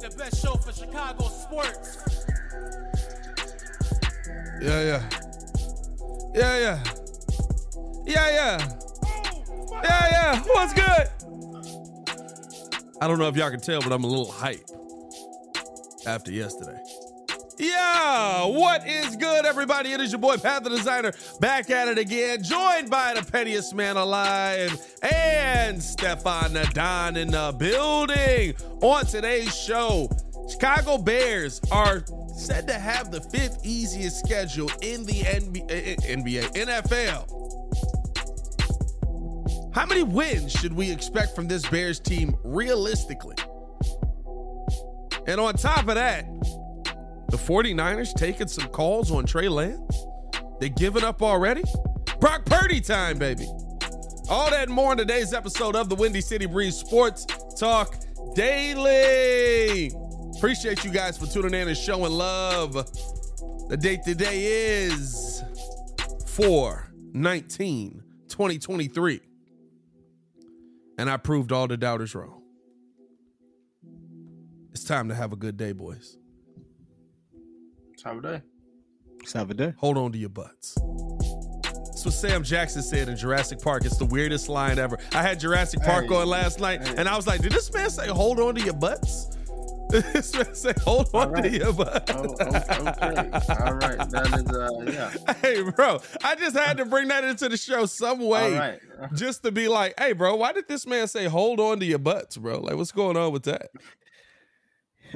The best show for Chicago sports. Yeah, yeah. Yeah, yeah. Yeah, yeah. Yeah, yeah. What's good? I don't know if y'all can tell, but I'm a little hype after yesterday. Yeah, what is good, everybody? It is your boy Pat the Designer back at it again, joined by the pettiest man alive and Stefan Nadon in the building. On today's show, Chicago Bears are said to have the fifth easiest schedule in the NBA, eh, eh, NBA NFL. How many wins should we expect from this Bears team realistically? And on top of that, the 49ers taking some calls on Trey Lance? They giving up already? Brock Purdy time, baby. All that and more in today's episode of the Windy City Breeze Sports Talk Daily. Appreciate you guys for tuning in and showing love. The date today is 4 19 2023. And I proved all the doubters wrong. It's time to have a good day, boys. Time of day. Salvador. Hold on to your butts. That's what Sam Jackson said in Jurassic Park. It's the weirdest line ever. I had Jurassic Park Hey. on last night, Hey. and I was like, did this man say hold on to your butts? this man say hold on All right. to your butts. Oh, oh, okay. All right. That is uh yeah. hey, bro, I just had to bring that into the show some way. All right. Just to be like, hey, bro, why did this man say hold on to your butts, bro? Like, what's going on with that?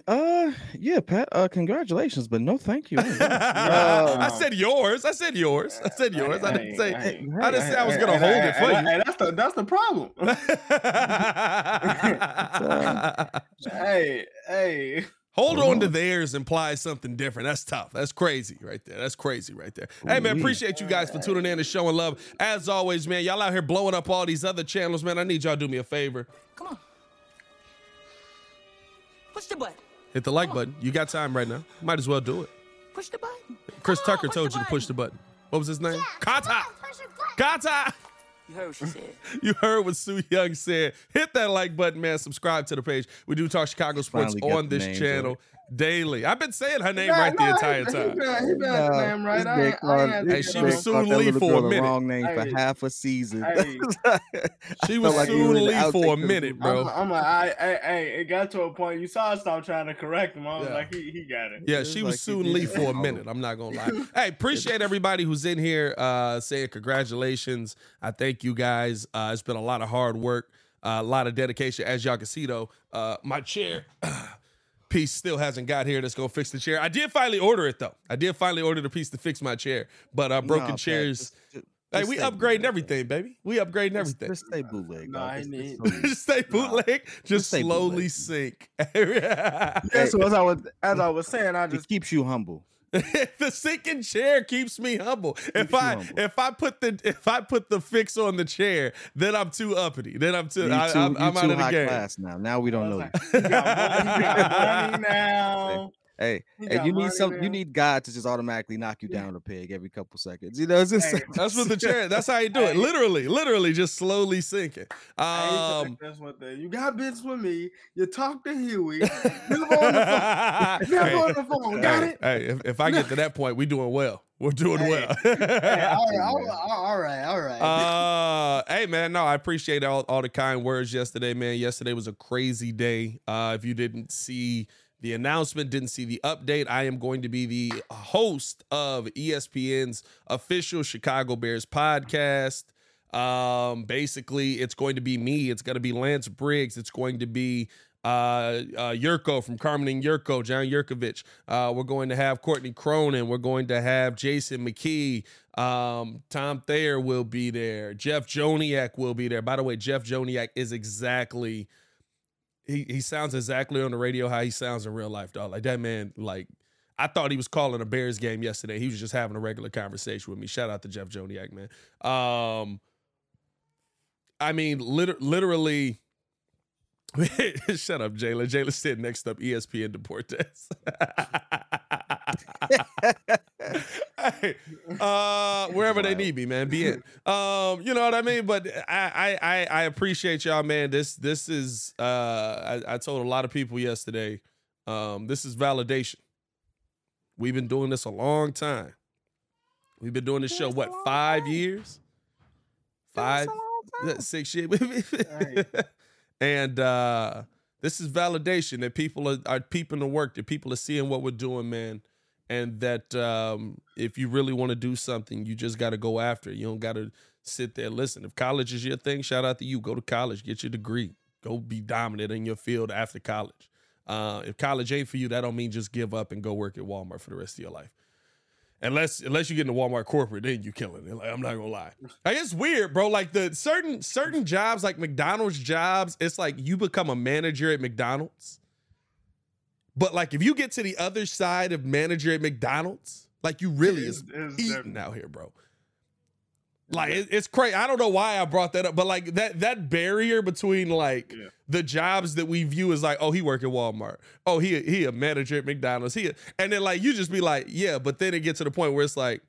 Uh, yeah, Pat. Uh, congratulations, but no, thank you. I said yours. I said yours. I said yours. I didn't say. Hey, I didn't say I was gonna hey, hold hey, it for hey, you. Hey, that's the that's the problem. hey, hey. Hold on to theirs implies something different. That's tough. That's crazy right there. That's crazy right there. Hey man, appreciate you guys for tuning in and showing love. As always, man, y'all out here blowing up all these other channels, man. I need y'all to do me a favor. Come on. Push the button. Hit the like button. You got time right now. Might as well do it. Push the button. Chris Come on, Tucker push told the you to push the button. button. What was his name? Kata. Kata. You heard what she said. You heard what Sue Young said. Hit that like button, man. Subscribe to the page. We do talk Chicago sports on this names channel daily. I've been saying her name Nah, right the entire he- time. He been, he been at name right. I ain't, I ain't had Hey, she was on- Soon Lee for a minute. Wrong name Hey. for half a season. Hey. She was like Soon Lee for a minute, bro. I'm like, I, I, hey, it got to a point. You saw I stopped trying to correct him. I was Yeah. like, he, he got it. Yeah, It she was was like Soon Lee for a minute. I'm not gonna lie. Hey, appreciate everybody who's in here uh saying congratulations. I thank you guys. Uh it's been a lot of hard work, uh, a lot of dedication. As y'all can see though, uh my chair piece still hasn't got here that's gonna fix the chair. I did finally order it though. I did finally order the piece to fix my chair, but uh broken Nah, chairs. just- just- hey, just we stay upgrading bootleg, everything, baby. We upgrading. Just- everything. Just stay bootleg. Nah, dog. I It's- need- it's so easy. Just stay bootleg, just stay slowly bootleg. sink. Yeah, so as I was as I was saying, I It just keeps you humble. the sinking chair keeps me humble. If you I humble. if I put the if I put the fix on the chair, then I'm too uppity. Then I'm too. You I, too, am I'm out too of the high game. class now. Now we don't know I you. was like, he got money, he got money now. Hey, hey, you need some. now. You need God to just automatically knock you down a peg every couple seconds. You know, it's just Hey, That's what the chair. That's how you do it. Literally, literally, just slowly sinking. Um, that's one thing. You got bitch with me. You talk to Huey. Never on the phone. Never hey, on the phone. Got it? hey, if, if I get to that point, we doing well. We're doing Hey, well. Hey, all right, all right, all right, all right. Uh, hey man, no, I appreciate all, all the kind words yesterday, man. Yesterday was a crazy day. Uh, if you didn't see the announcement, didn't see the update, I am going to be the host of ESPN's official Chicago Bears podcast. Um, basically, it's going to be me. It's going to be Lance Briggs. It's going to be uh, uh, Jurko from Carmen and Jurko, John Jurkovic. Uh, we're going to have Courtney Cronin. We're going to have Jason McKie. Um, Tom Thayer will be there. Jeff Joniak will be there. By the way, Jeff Joniak is exactly he he sounds exactly on the radio how he sounds in real life, dog. Like that man, like I thought he was calling a Bears game yesterday. He was just having a regular conversation with me. Shout out to Jeff Joniak, man. Um, I mean, liter- literally. Shut up, Jalen. Jalen said next up ESPN Deportes. hey, uh, wherever they need me, man, be in. Um, you know what I mean? But I, I, I, I appreciate y'all, man. This, this is. Uh, I, I told a lot of people yesterday. Um, this is validation. We've been doing this a long time. We've been doing this show what five years? Five, yeah, six years, Right. And uh, this is validation that people are, are peeping the work, that people are seeing what we're doing, man, and that um, if you really want to do something, you just got to go after it. You don't got to sit there. Listen, if college is your thing, shout out to you. Go to college, get your degree, go be dominant in your field after college. Uh, if college ain't for you, that don't mean just give up and go work at Walmart for the rest of your life. Unless unless you get into Walmart corporate, then you killing it. Like, I'm not gonna lie. Like, it's weird, bro. Like the certain certain jobs, like McDonald's jobs, it's like you become a manager at McDonald's. But like if you get to the other side of manager at McDonald's, like you really is It's- it's eating different. out here, bro. Like it, it's crazy. I don't know why I brought that up, but like that that barrier between like Yeah. the jobs that we view as like, oh, he work at Walmart. Oh, he he a manager at McDonald's. He a, and then like you just be like, yeah, but then it gets to the point where it's like,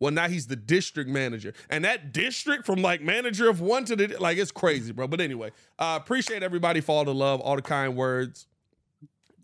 well, now he's the district manager, and that district from like manager of one to the like it's crazy, bro. But anyway, uh, appreciate everybody for all the love, all the kind words.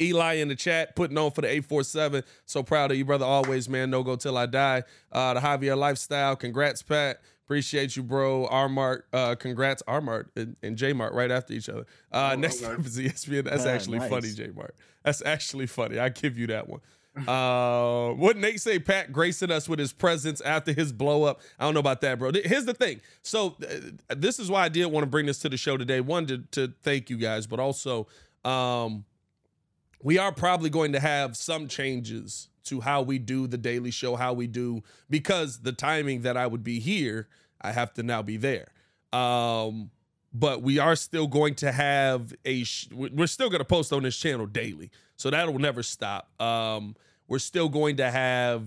Eli in the chat putting on for the 847. So proud of you, brother. Always, man. No go till I die. Uh, the Javier lifestyle. Congrats, Pat. Appreciate you, bro. R Mart. Uh, congrats, R Mart and, and J Mart right after each other. Uh, Oh, next okay. up is ESPN. That's actually nice. funny, J Mart. That's actually funny. I give you that one. Uh, what Nate say? Pat gracing us with his presence after his blow up. I don't know about that, bro. Here's the thing. So uh, this is why I did want to bring this to the show today. One to to thank you guys, but also um, we are probably going to have some changes to how we do the daily show, how we do because the timing that I would be here, I have to now be there. Um, but we are still going to have a sh- we're still going to post on this channel daily. So that'll never stop. Um, we're still going to have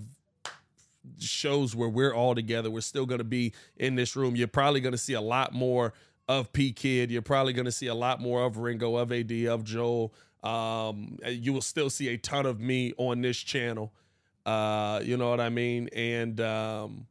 shows where we're all together. We're still going to be in this room. You're probably going to see a lot more of P Kid. You're probably going to see a lot more of Ringo, of AD, of Joel. Um, you will still see a ton of me on this channel. Uh, you know what I mean? And um,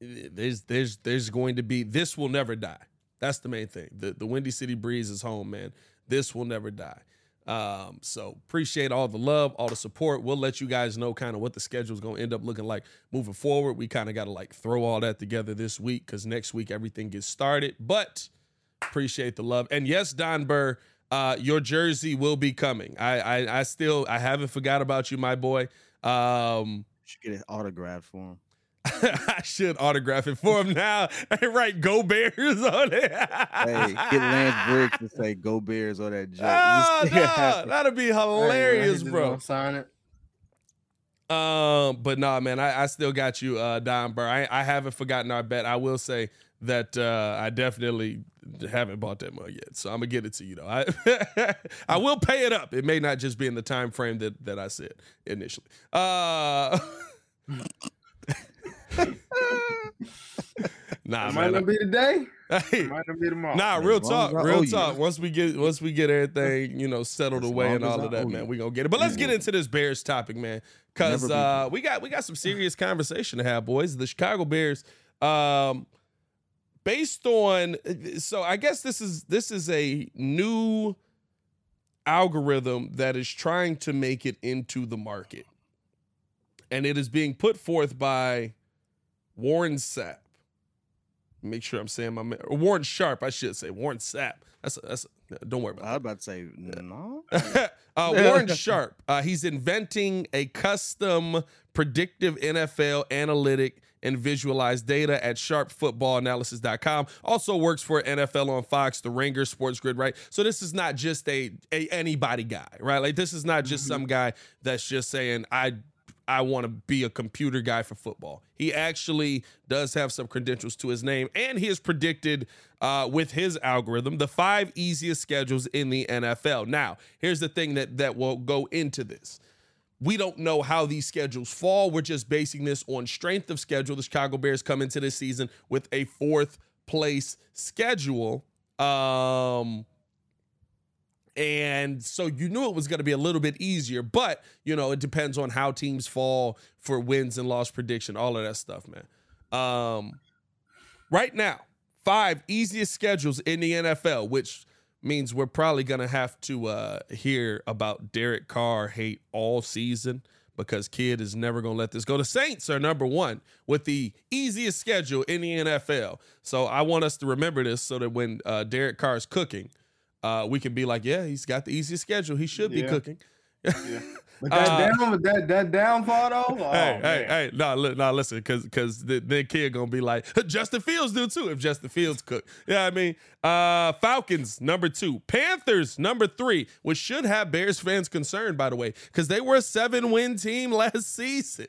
there's there's there's going to be this will never die. That's the main thing. The the Windy City Breeze is home, man. This will never die. Um, so appreciate all the love, all the support. We'll let you guys know kind of what the schedule is going to end up looking like moving forward. We kind of got to like throw all that together this week because next week everything gets started. But appreciate the love. And yes, Don Burr, uh, your jersey will be coming. I, I I still I haven't forgot about you, my boy. Um, Should get it autographed for him. I should autograph it for him now and write "Go Bears" on it. Hey, get Lance Briggs to say "Go Bears" or that joke. Ah, Just- nah, that'll be hilarious, he just bro. Sign it. Um, but nah, man, I, I still got you, uh, Don Burr. I, I haven't forgotten our bet. I will say that uh, I definitely haven't bought that mug yet, so I'm gonna get it to you though. I I will pay it up. It may not just be in the time frame that that I said initially. Uh, nah, it might man. not be today. Hey, It might not be tomorrow. Nah, real as long talk, as I owe real you. talk. Once we get once we get everything, you know, settled As away and long as all I of that, man, you. we gonna get it. But let's get into this Bears topic, man, because uh, we got we got some serious conversation to have, boys. The Chicago Bears, um, based on so I guess this is this is a new algorithm that is trying to make it into the market, and it is being put forth by Warren Sapp make sure I'm saying my man, Warren Sharp, I should say Warren Sapp. That's a, that's a, don't worry about that. I about was about to say no. uh, Warren Sharp, uh, he's inventing a custom predictive NFL analytic and visualize data at sharpfootballanalysis.com. Also works for NFL on Fox, the Ringer Sports Grid, right? So this is not just a, a anybody guy, right? Like this is not just some guy that's just saying I I want to be a computer guy for football. He actually does have some credentials to his name, and he has predicted uh, with his algorithm the five easiest schedules in the NFL. Now, here's the thing that that will go into this. We don't know how these schedules fall. We're just basing this on strength of schedule. The Chicago Bears come into this season with a fourth place schedule. Um, And so you knew it was going to be a little bit easier, but you know, it depends on how teams fall for wins and loss prediction, all of that stuff, man. Um, right now, five easiest schedules in the NFL, which means we're probably going to have to uh, hear about Derek Carr hate all season because kid is never going to let this go. The Saints are number one with the easiest schedule in the NFL. So I want us to remember this so that when uh, Derek Carr is cooking, uh, we can be like, yeah, he's got the easiest schedule. He should be Yeah. cooking. Yeah. But that Uh, down, that that downfall though. Oh, hey, hey, man. hey, no, li- no, listen, because because the, the kid gonna be like Justin Fields do too if Justin Fields cook. Yeah, I mean, uh, Falcons number two, Panthers number three, which should have Bears fans concerned by the way, because they were a seven win team last season.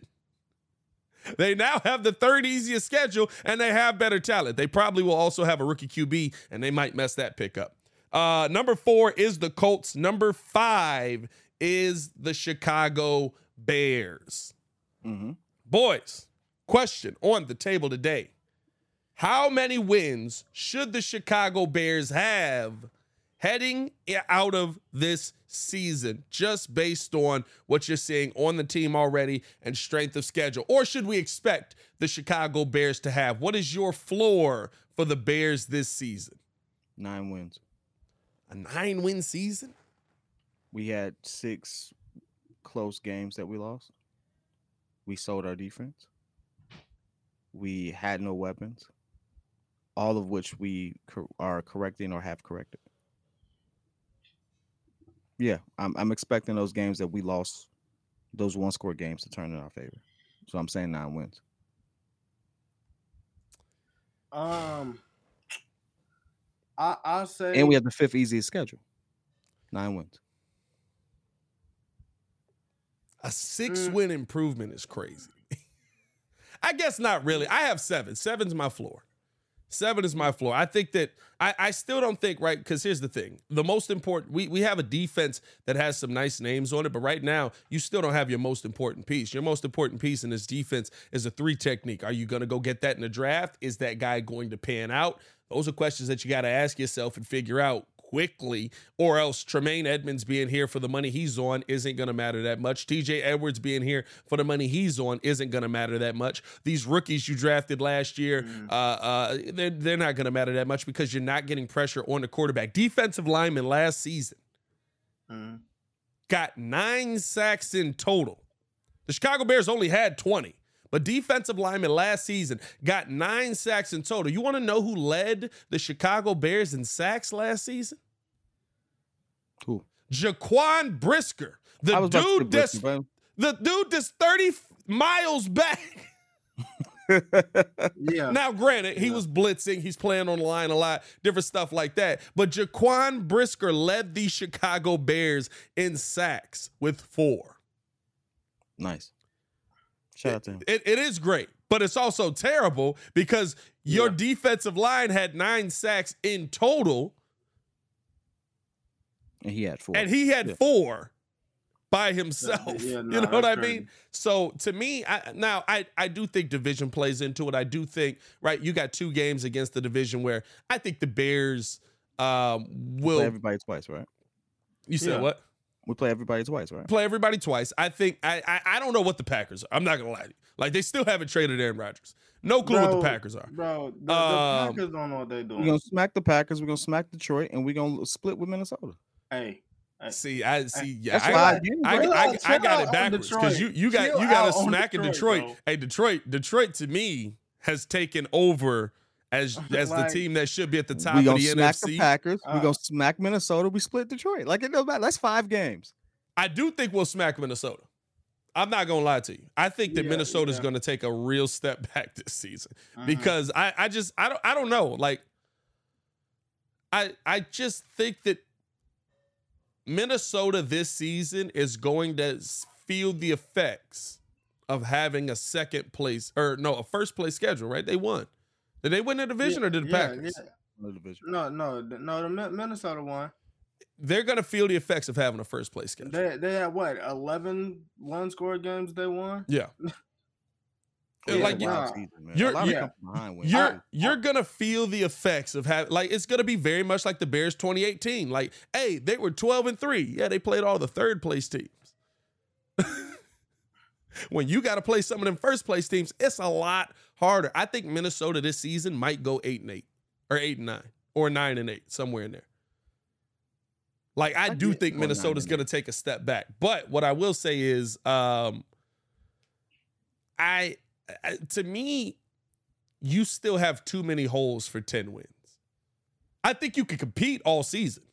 They now have the third easiest schedule and they have better talent. They probably will also have a rookie QB and they might mess that pick up. Uh, number four is the Colts. Number five is the Chicago Bears. Mm-hmm. Boys, question on the table today. How many wins should the Chicago Bears have heading out of this season, just based on what you're seeing on the team already and strength of schedule? Or should we expect the Chicago Bears to have? What is your floor for the Bears this season? Nine wins. A nine win season? We had six close games that we lost. We sold our defense. We had no weapons, all of which we are correcting or have corrected. Yeah, I'm, I'm expecting those games that we lost, those one score games to turn in our favor. So I'm saying nine wins. Um, I I say And we have the fifth easiest schedule. Nine wins. A six Mm. win improvement is crazy. I guess not really. I have seven. Seven's my floor. Seven is my floor. I think that I, I still don't think, right? Because here's the thing. The most important, we, we have a defense that has some nice names on it, but right now, you still don't have your most important piece. Your most important piece in this defense is a three technique. Are you going to go get that in the draft? Is that guy going to pan out? Those are questions that you got to ask yourself and figure out quickly, or else Tremaine Edmunds being here for the money he's on isn't going to matter that much. TJ Edwards being here for the money he's on isn't going to matter that much. These rookies you drafted last year, uh, uh, they're, they're not going to matter that much because you're not getting pressure on the quarterback. Defensive lineman last season Mhm. got nine sacks in total. The Chicago Bears only had 20. But defensive lineman last season got nine sacks in total. You want to know who led the Chicago Bears in sacks last season? Who? Jaquan Brisker. The I was about to say dude that's the dude that's 30 miles back. yeah. Now, granted, he Yeah. was blitzing, he's playing on the line a lot, different stuff like that. But Jaquan Brisker led the Chicago Bears in sacks with four. nice. Shout out to him. It, it is great, but it's also terrible because your Yeah. defensive line had nine sacks in total, And he had four. and he had Yeah. four by himself. yeah, you no, know what I mean? crazy. So to me, I, now I I do think division plays into it. I do think right. You got two games against the division where I think the Bears um, will. play everybody twice, right? you said Yeah. what? We play everybody twice, right? Play everybody twice. I think I, I I don't know what the Packers are. I'm not gonna lie to you. Like they still haven't traded Aaron Rodgers. No clue what the Packers are. Bro, the, the Um, Packers don't know what they're doing. We're gonna smack the Packers. We're gonna smack Detroit, and we're gonna split with Minnesota. hey, I See, I see. Yeah, I, I, I. I, I, I got it backwards because you you got Chill you got out a on smack in Detroit, Detroit. bro. Hey, Detroit, Detroit to me has taken over as as Like- the team that should be at the top we of gonna the smack NFC. the Packers. Uh, we're gonna smack Minnesota. We split Detroit. Like it doesn't matter. That's five games. I do think we'll smack Minnesota. I'm not gonna lie to you. I think that Yeah, Minnesota's yeah. gonna take a real step back this season Mhm. because I I just I don't I don't know like I I just think that Minnesota this season is going to feel the effects of having a second place or no a first place schedule right they won did they win the division Yeah, or did the yeah, Packers yeah. No division. No, no, no. The Minnesota won. they're going to feel the effects of having a first place schedule They they had what 11 one score games they won. yeah Yeah, oh, Yeah, like, wild you- season, man. you're- a lot of yeah. come from you're you're gonna feel the effects of having like it's gonna be very much like the Bears 2018. Like, hey, they were 12 and 3. Yeah, they played all the third place teams. when you gotta play some of them first place teams, it's a lot harder. I think Minnesota this season might go eight and eight or eight and nine or nine and eight, somewhere in there. Like I, I do think Minnesota's gonna take a step back. But what I will say is um I, I to me, you still have too many holes for 10 wins. I think you can compete all season.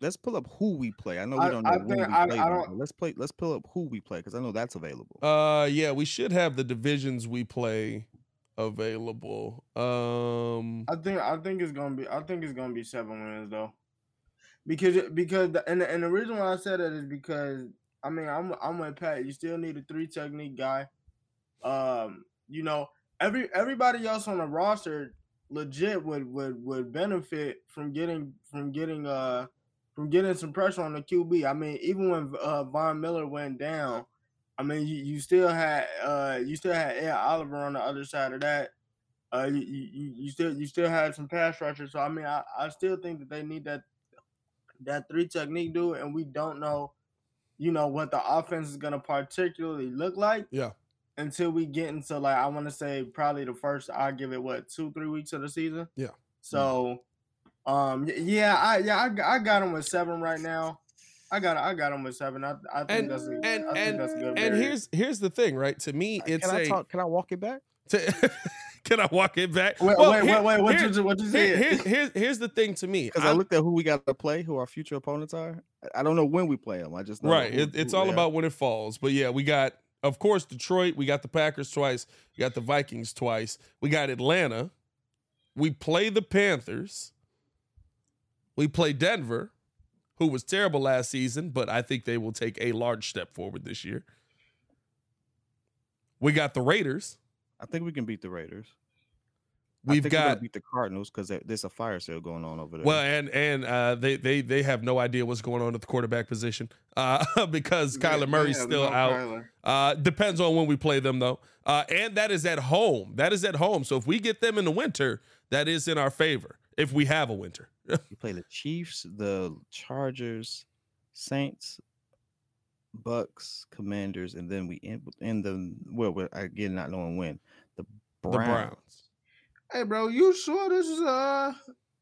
Let's pull up who we play. I know we don't know I when think- we I- play I them, don't- let's play. Let's pull up who we play because I know that's available. Uh yeah, we should have the divisions we play available. Um I think I think it's gonna be I think it's gonna be seven wins though, because because the, and the, and the reason why I said that is because I mean I'm I'm with Pat. You still need a three technique guy. Um, you know every everybody else on the roster legit would would would benefit from getting from getting uh from getting some pressure on the QB. I mean even when uh, Von Miller went down. I mean, you, you still had uh you still had Ed Oliver on the other side of that. Uh, you, you, you still you still had some pass rushers. So I mean, I, I still think that they need that that three technique dude, and we don't know, you know, what the offense is gonna particularly look like. Yeah. Until we get into like I want to say probably the first I give it what two three weeks of the season. Yeah. So, um, yeah, I yeah I, g- I got him with seven right now. I got I got him with seven. I I think and that's a, and I think and, that's a good. and variant. here's here's the thing, right? To me, it's can I a talk? Can I walk it back? to- can I walk it back? wait Well, wait here- wait wait what here- you what you here- said? here's, here's here's the thing to me. Because I I'm- looked at who we got to play, who our future opponents are. I- I don't know when we play them. I just know right. who- It, it's who all they are. about when it falls. But yeah, we got, of course, Detroit. We got the Packers twice. We got the Vikings twice. We got Atlanta. We play the Panthers. We play Denver, who was terrible last season, but I think they will take a large step forward this year. We got the Raiders. I think we can beat the Raiders. We've think we're gonna got beat the Cardinals because there's a fire sale going on over there. Well, and and uh, they they they have no idea what's going on at the quarterback position uh, because They- Kyler Murray's have still no out. Uh, depends on when we play them though, uh, and that is at home. That is at home. So if we get them in the winter, that is in our favor. If we have a winter, we play the Chiefs, the Chargers, Saints, Bucs, Commanders, and then we end in the well, we're again not knowing when the the Browns. Browns. Hey, bro, you sure this is uh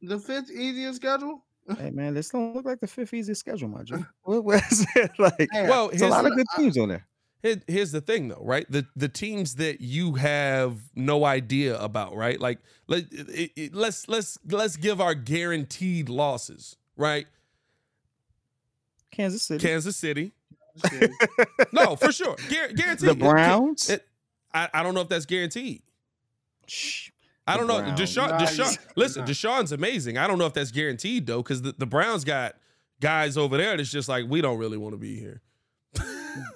the fifth easiest schedule? Hey man, this don't look like the fifth easiest schedule, my G. What was it like? Hey, Well, It's a lot of good teams on there. Here- here's the thing though, right? The the teams that you have no idea about, right? Like let it, it- let's let's let's give our guaranteed losses, right? Kansas City, Kansas City. shit. No, for sure. Guar- guaranteed. the Browns. It- I, I don't know if that's guaranteed. Shh. I don't know. Browns. Deshaun, Nah, Deshaun, listen, nah. Deshaun's amazing. I don't know if that's guaranteed though, because the, the Browns got guys over there that's just like, we don't really want to be here.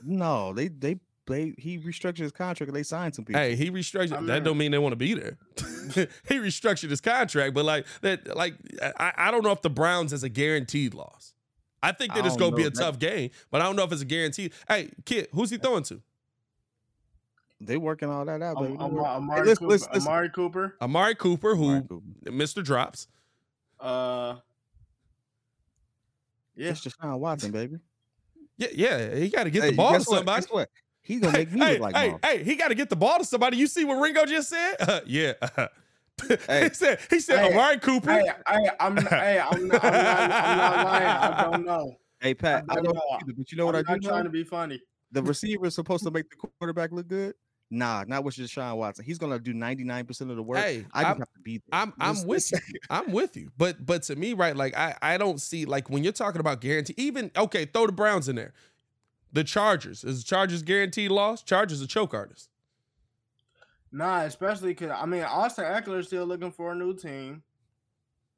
No, they they they he restructured his contract they signed some people. Hey, he restructured. I that don't mean they want to be there. he restructured his contract, but like that, like I, I don't know if the Browns is a guaranteed loss. I think that I it's gonna be a That- tough game, but I don't know if it's a guaranteed. Hey, kid, who's he throwing to? They working all that out, baby. Am- Don't Am- worry. Amari, listen, Cooper, listen, listen. Amari Cooper. Amari Cooper, who Amari Cooper. Mr. Drops. Uh, yeah. It's Deshaun Watson, baby. Yeah, yeah, he got to get Hey, the ball to guess what? somebody. Guess what? He's gonna make me hey, look like hey, mom. hey, he got to get the ball to somebody. You see what Ringo just said? Uh, yeah. Hey. he said, he said, Hey, Amari Cooper. Hey, hey, I'm, hey, I'm, not, I'm, not, I'm not lying. I don't know. Hey Pat, I I don't don't know know. either, but you know what I'm I not do trying know? to be funny. The receiver is supposed to make the quarterback look good. Nah, not with Deshaun Watson. He's gonna do 99% of the work. Hey, I just I'm- have to be there. I'm I'm with you. I'm with you. But but to me, right, like I I don't see like when you're talking about guarantee, even okay, throw the Browns in there. The Chargers. Is the Chargers guaranteed loss? Chargers a choke artist. Nah, especially because I mean Austin Ekeler is still looking for a new team.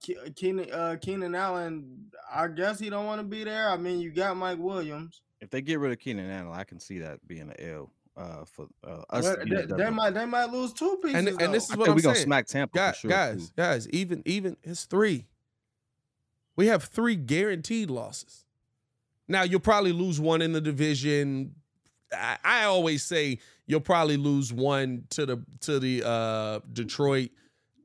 Ke- Keenan uh, Keenan Allen, I guess he don't want to be there. I mean, you got Mike Williams. If they get rid of Keenan Allen, I can see that being an L uh, for uh, us. But they, they might they might lose two pieces. And and this is what I'm we're gonna saying. smack Tampa Guys, for sure. guys, too. guys, even even it's three. We have three guaranteed losses. Now you'll probably lose one in the division. I, I always say you'll probably lose one to the to the uh Detroit.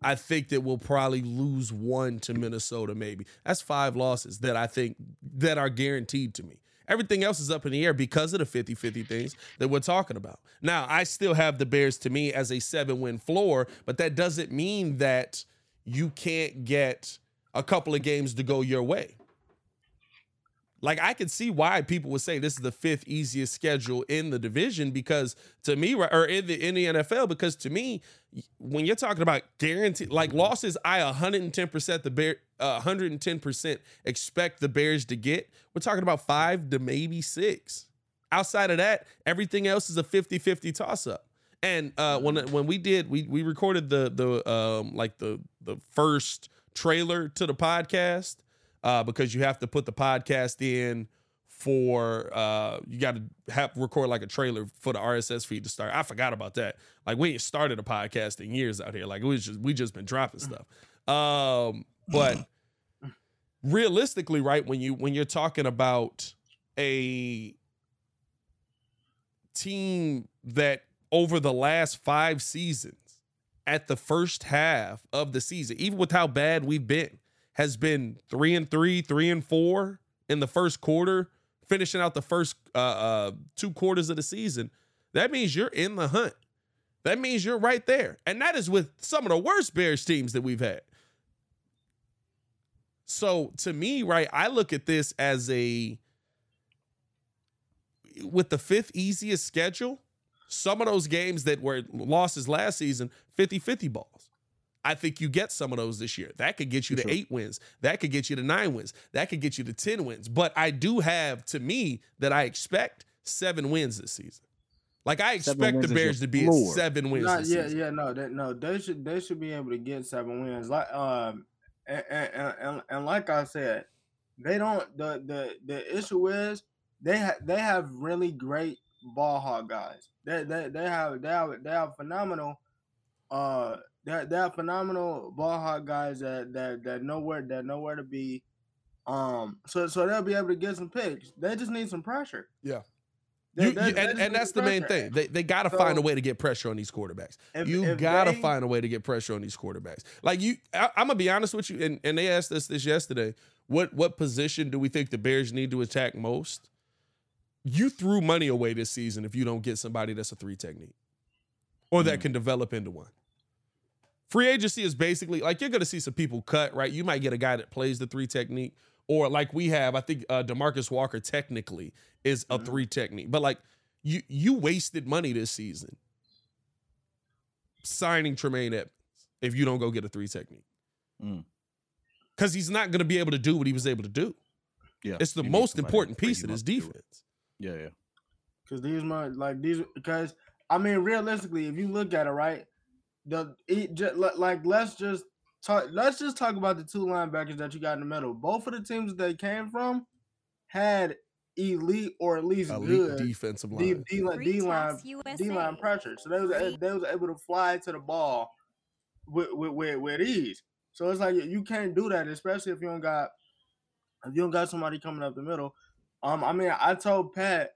I think that we'll probably lose one to Minnesota, maybe. That's five losses that I think that are guaranteed to me. Everything else is up in the air because of the 50 50 things that we're talking about. Now, I still have the Bears to me as a seven win floor, but that doesn't mean that you can't get a couple of games to go your way. Like I can see why people would say this is the fifth easiest schedule in the division because to me, or in the in the NFL, because to me, when you're talking about guaranteed like losses, I 110 percent the bear, 110 uh, percent expect the Bears to get. We're talking about five to maybe six. Outside of that, everything else is a 50-50 toss up. And uh, when when we did, we we recorded the the um like the the first trailer to the podcast uh, because you have to put the podcast in for uh you got to have record like a trailer for the RSS feed to start. I forgot about that. Like we ain't started a podcast in years out here. Like we just we just been dropping stuff. Um but realistically, right, when you when you're talking about a team that over the last 5 seasons at the first half of the season, even with how bad we've been, has been three and three, three and four in the first quarter, finishing out the first uh, uh, two quarters of the season, that means you're in the hunt. That means you're right there. And that is with some of the worst Bears teams that we've had. So to me, right, I look at this as a with the fifth easiest schedule, some of those games that were losses last season, 50-50 balls. I think you get some of those this year. That could get you to eight wins. That could get you to nine wins. That could get you to 10 wins. But I do have, to me, that I expect seven wins this season. Like I expect the Bears to be floor. at seven wins. Not, yeah, season. yeah, no, that, no, they should they should be able to get seven wins. Like um, and, and, and, and like I said, they don't. The the the issue is they have they have really great ball hog guys. They they they have they have they have phenomenal uh they're they're phenomenal ball hog guys that that that know where that know where to be. Um, so so they'll be able to get some picks. They just need some pressure. Yeah. They, you, they, you, they and, and that's the main thing. They they got to so, find a way to get pressure on these quarterbacks. If, you got to find a way to get pressure on these quarterbacks. Like you, I, am gonna be honest with you. And, and they asked us this yesterday. What what position do we think the Bears need to attack most? You threw money away this season if you don't get somebody that's a three technique, or that mm. can develop into one. Free agency is basically like you're going to see some people cut, right? You might get a guy that plays the three technique, or like we have, I think uh, Demarcus Walker technically is a mm-hmm. three technique, but like you you wasted money this season signing Tremaine Edmunds if you don't go get a three technique. Because mm. he's not going to be able to do what he was able to do. Yeah, it's the most important piece of his defense. Yeah, yeah. Because these my like these because I mean realistically, if you look at it right, the it just, like let's just talk let's just talk about the two linebackers that you got in the middle. Both of the teams they came from had elite or at least elite good defensive line, D, D, D line, D line pressure. So they was they was able to fly to the ball with with with, with ease. So it's like you can't do that, especially if you don't got if you don't got somebody coming up the middle. Um, I mean, I told Pat,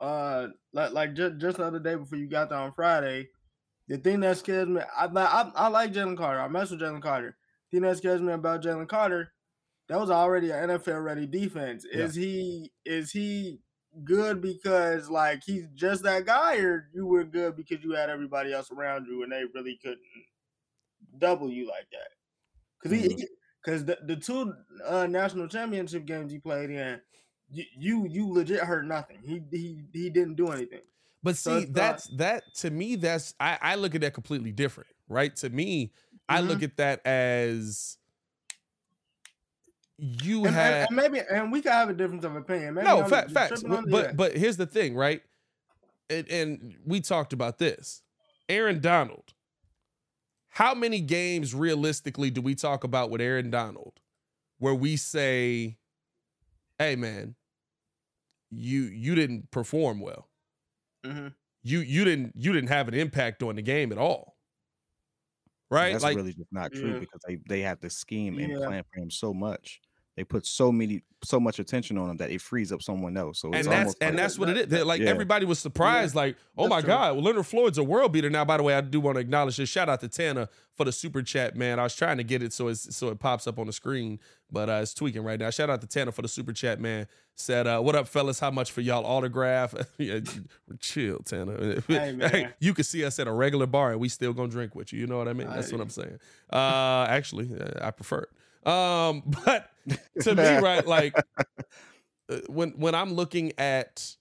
uh, like like just just the other day before you got there on Friday, the thing that scares me, I I, I like Jalen Carter. I mess with Jalen Carter. The thing that scares me about Jalen Carter, that was already an NFL ready defense. Yeah. Is he is he good because like he's just that guy, or you were good because you had everybody else around you and they really couldn't double you like that? Because he because mm-hmm. the, the two uh, national championship games he played in, you, you you legit heard nothing. He he he didn't do anything. But see, so that's not, that to me, that's I, I look at that completely different, right? To me, mm-hmm. I look at that as you and, have and, maybe and we could have a difference of opinion. Maybe no, fa- facts. But but here's the thing, right? And, and we talked about this. Aaron Donald. How many games realistically do we talk about with Aaron Donald where we say, "Hey man, you you didn't perform well." Mm-hmm. You you didn't you didn't have an impact on the game at all, right? that's like, really just not true yeah. because they they have to scheme and yeah. plan for him so much they put so many so much attention on them that it frees up someone else. So it's and that's almost and like, that's what it is. That, like Yeah. everybody was surprised, like, oh that's my true. God, well, Leonard Floyd's a world beater now. By the way, I do want to acknowledge this. Shout out to Tana for the super chat, man. I was trying to get it so it's so it pops up on the screen, but uh, it's tweaking right now. Shout out to Tana for the super chat, man. Said, uh, what up, fellas? How much for y'all autograph? yeah, chill, Tana. Hey, man. you can see us at a regular bar and we still gonna drink with you. You know what I mean? That's what I'm saying. Uh, actually, uh, I prefer it. Um, but to me, right, like uh, when when I'm looking at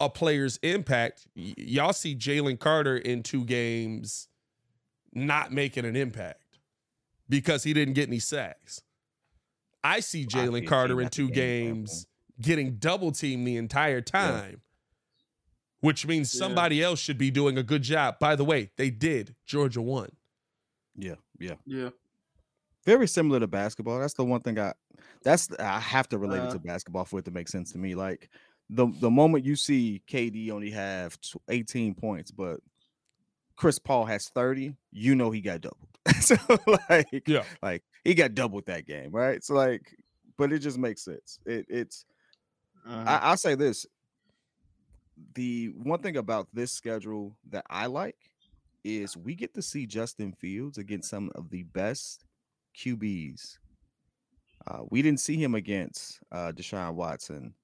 a player's impact, y- y'all see Jalen Carter in two games not making an impact because he didn't get any sacks. I see Jalen Carter in two game plan, games getting double teamed the entire time, which means Yeah. somebody else should be doing a good job. By the way, they did. Georgia won. yeah, yeah. Yeah. Very similar to basketball. That's the one thing I that's I have to relate it Uh, to basketball for it to make sense to me. Like the the moment you see KD only have 18 points, but Chris Paul has 30, you know he got doubled. so like Yeah. like he got doubled that game, right? So like, but it just makes sense. It it's Uh-huh. I, I'll say this. The one thing about this schedule that I like is we get to see Justin Fields against some of the best QBs. Uh, we didn't see him against uh, Deshaun Watson.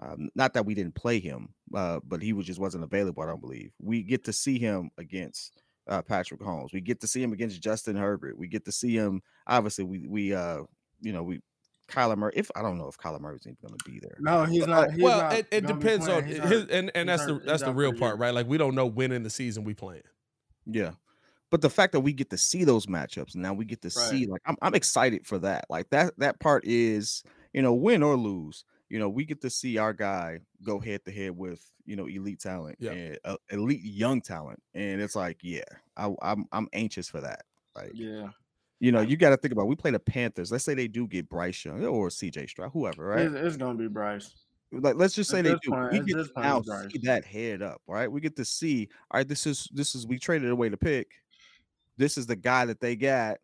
Um, not that we didn't play him, uh, but he was just wasn't available. I don't believe we get to see him against uh, Patrick Mahomes. We get to see him against Justin Herbert. We get to see him. Obviously, we we uh you know we Kyler Murray. If I don't know if Kyler Murray's even going to be there. no, he's not. He's well, not it, it depends playing. on He's his, and, and He's that's the that's He's the real part, right? Like we don't know when in the season we playing. Yeah. But the fact that we get to see those matchups now we get to see like I'm I'm excited for that. Like that that part is, you know, win or lose, you know, we get to see our guy go head to head with, you know, elite talent Yeah. and uh, elite young talent. And it's like, yeah, I I'm I'm anxious for that. Like, Yeah. you know, you got to think about we play the Panthers. Let's say they do get Bryce Young or CJ Stroud, whoever, right? It's, it's gonna be Bryce. like let's just say At they do. point- we get to now see that head up, right? We get to see, all right, this is this is we traded away to pick. This is the guy that they got.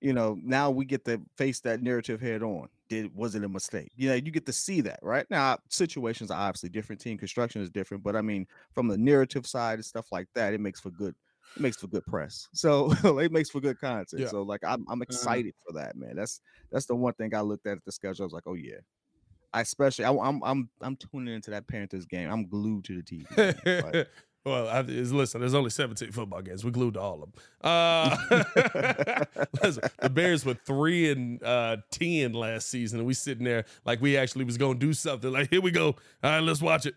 You know, now we get to face that narrative head on. Did was it a mistake? You know, you get to see that, right? Now, situations are obviously different. Team construction is different, but I mean, from the narrative side and stuff like that, it makes for good. It makes for good press. So it makes for good content. Yeah. So like, I'm I'm mm-hmm. excited for that, man. That's that's the one thing I looked at at the schedule. I was like, oh yeah, I especially I, am I'm I'm tuning into that Panthers game. I'm glued to the TV. Like, well, I, listen, there's only 17 football games. We glued to all of them. Uh, listen, the Bears were three and uh, ten last season, and we sitting there like we actually was going to do something. Like, here we go. All right, let's watch it.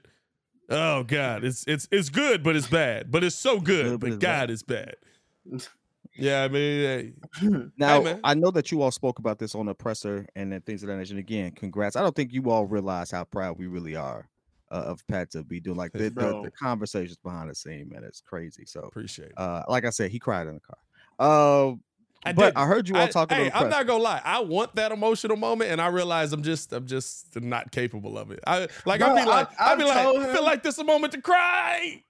Oh God, it's it's it's good, but it's bad. But it's so good, but God, bad. it's bad. Yeah, I mean, hey, now man. I know that you all spoke about this on the presser and then things of that nature. And again, congrats. I don't think you all realize how proud we really are uh, of Pat to be doing like the, the, the conversations behind the scene, man. It's crazy. So appreciate it. uh like I said, he cried in the car. Uh I but did. I heard you all I, talking. Hey, I'm not gonna lie. I want that emotional moment, and I realize I'm just, I'm just not capable of it. I like, Bro, I be like, I- I, be like, told I feel like this is a moment to cry.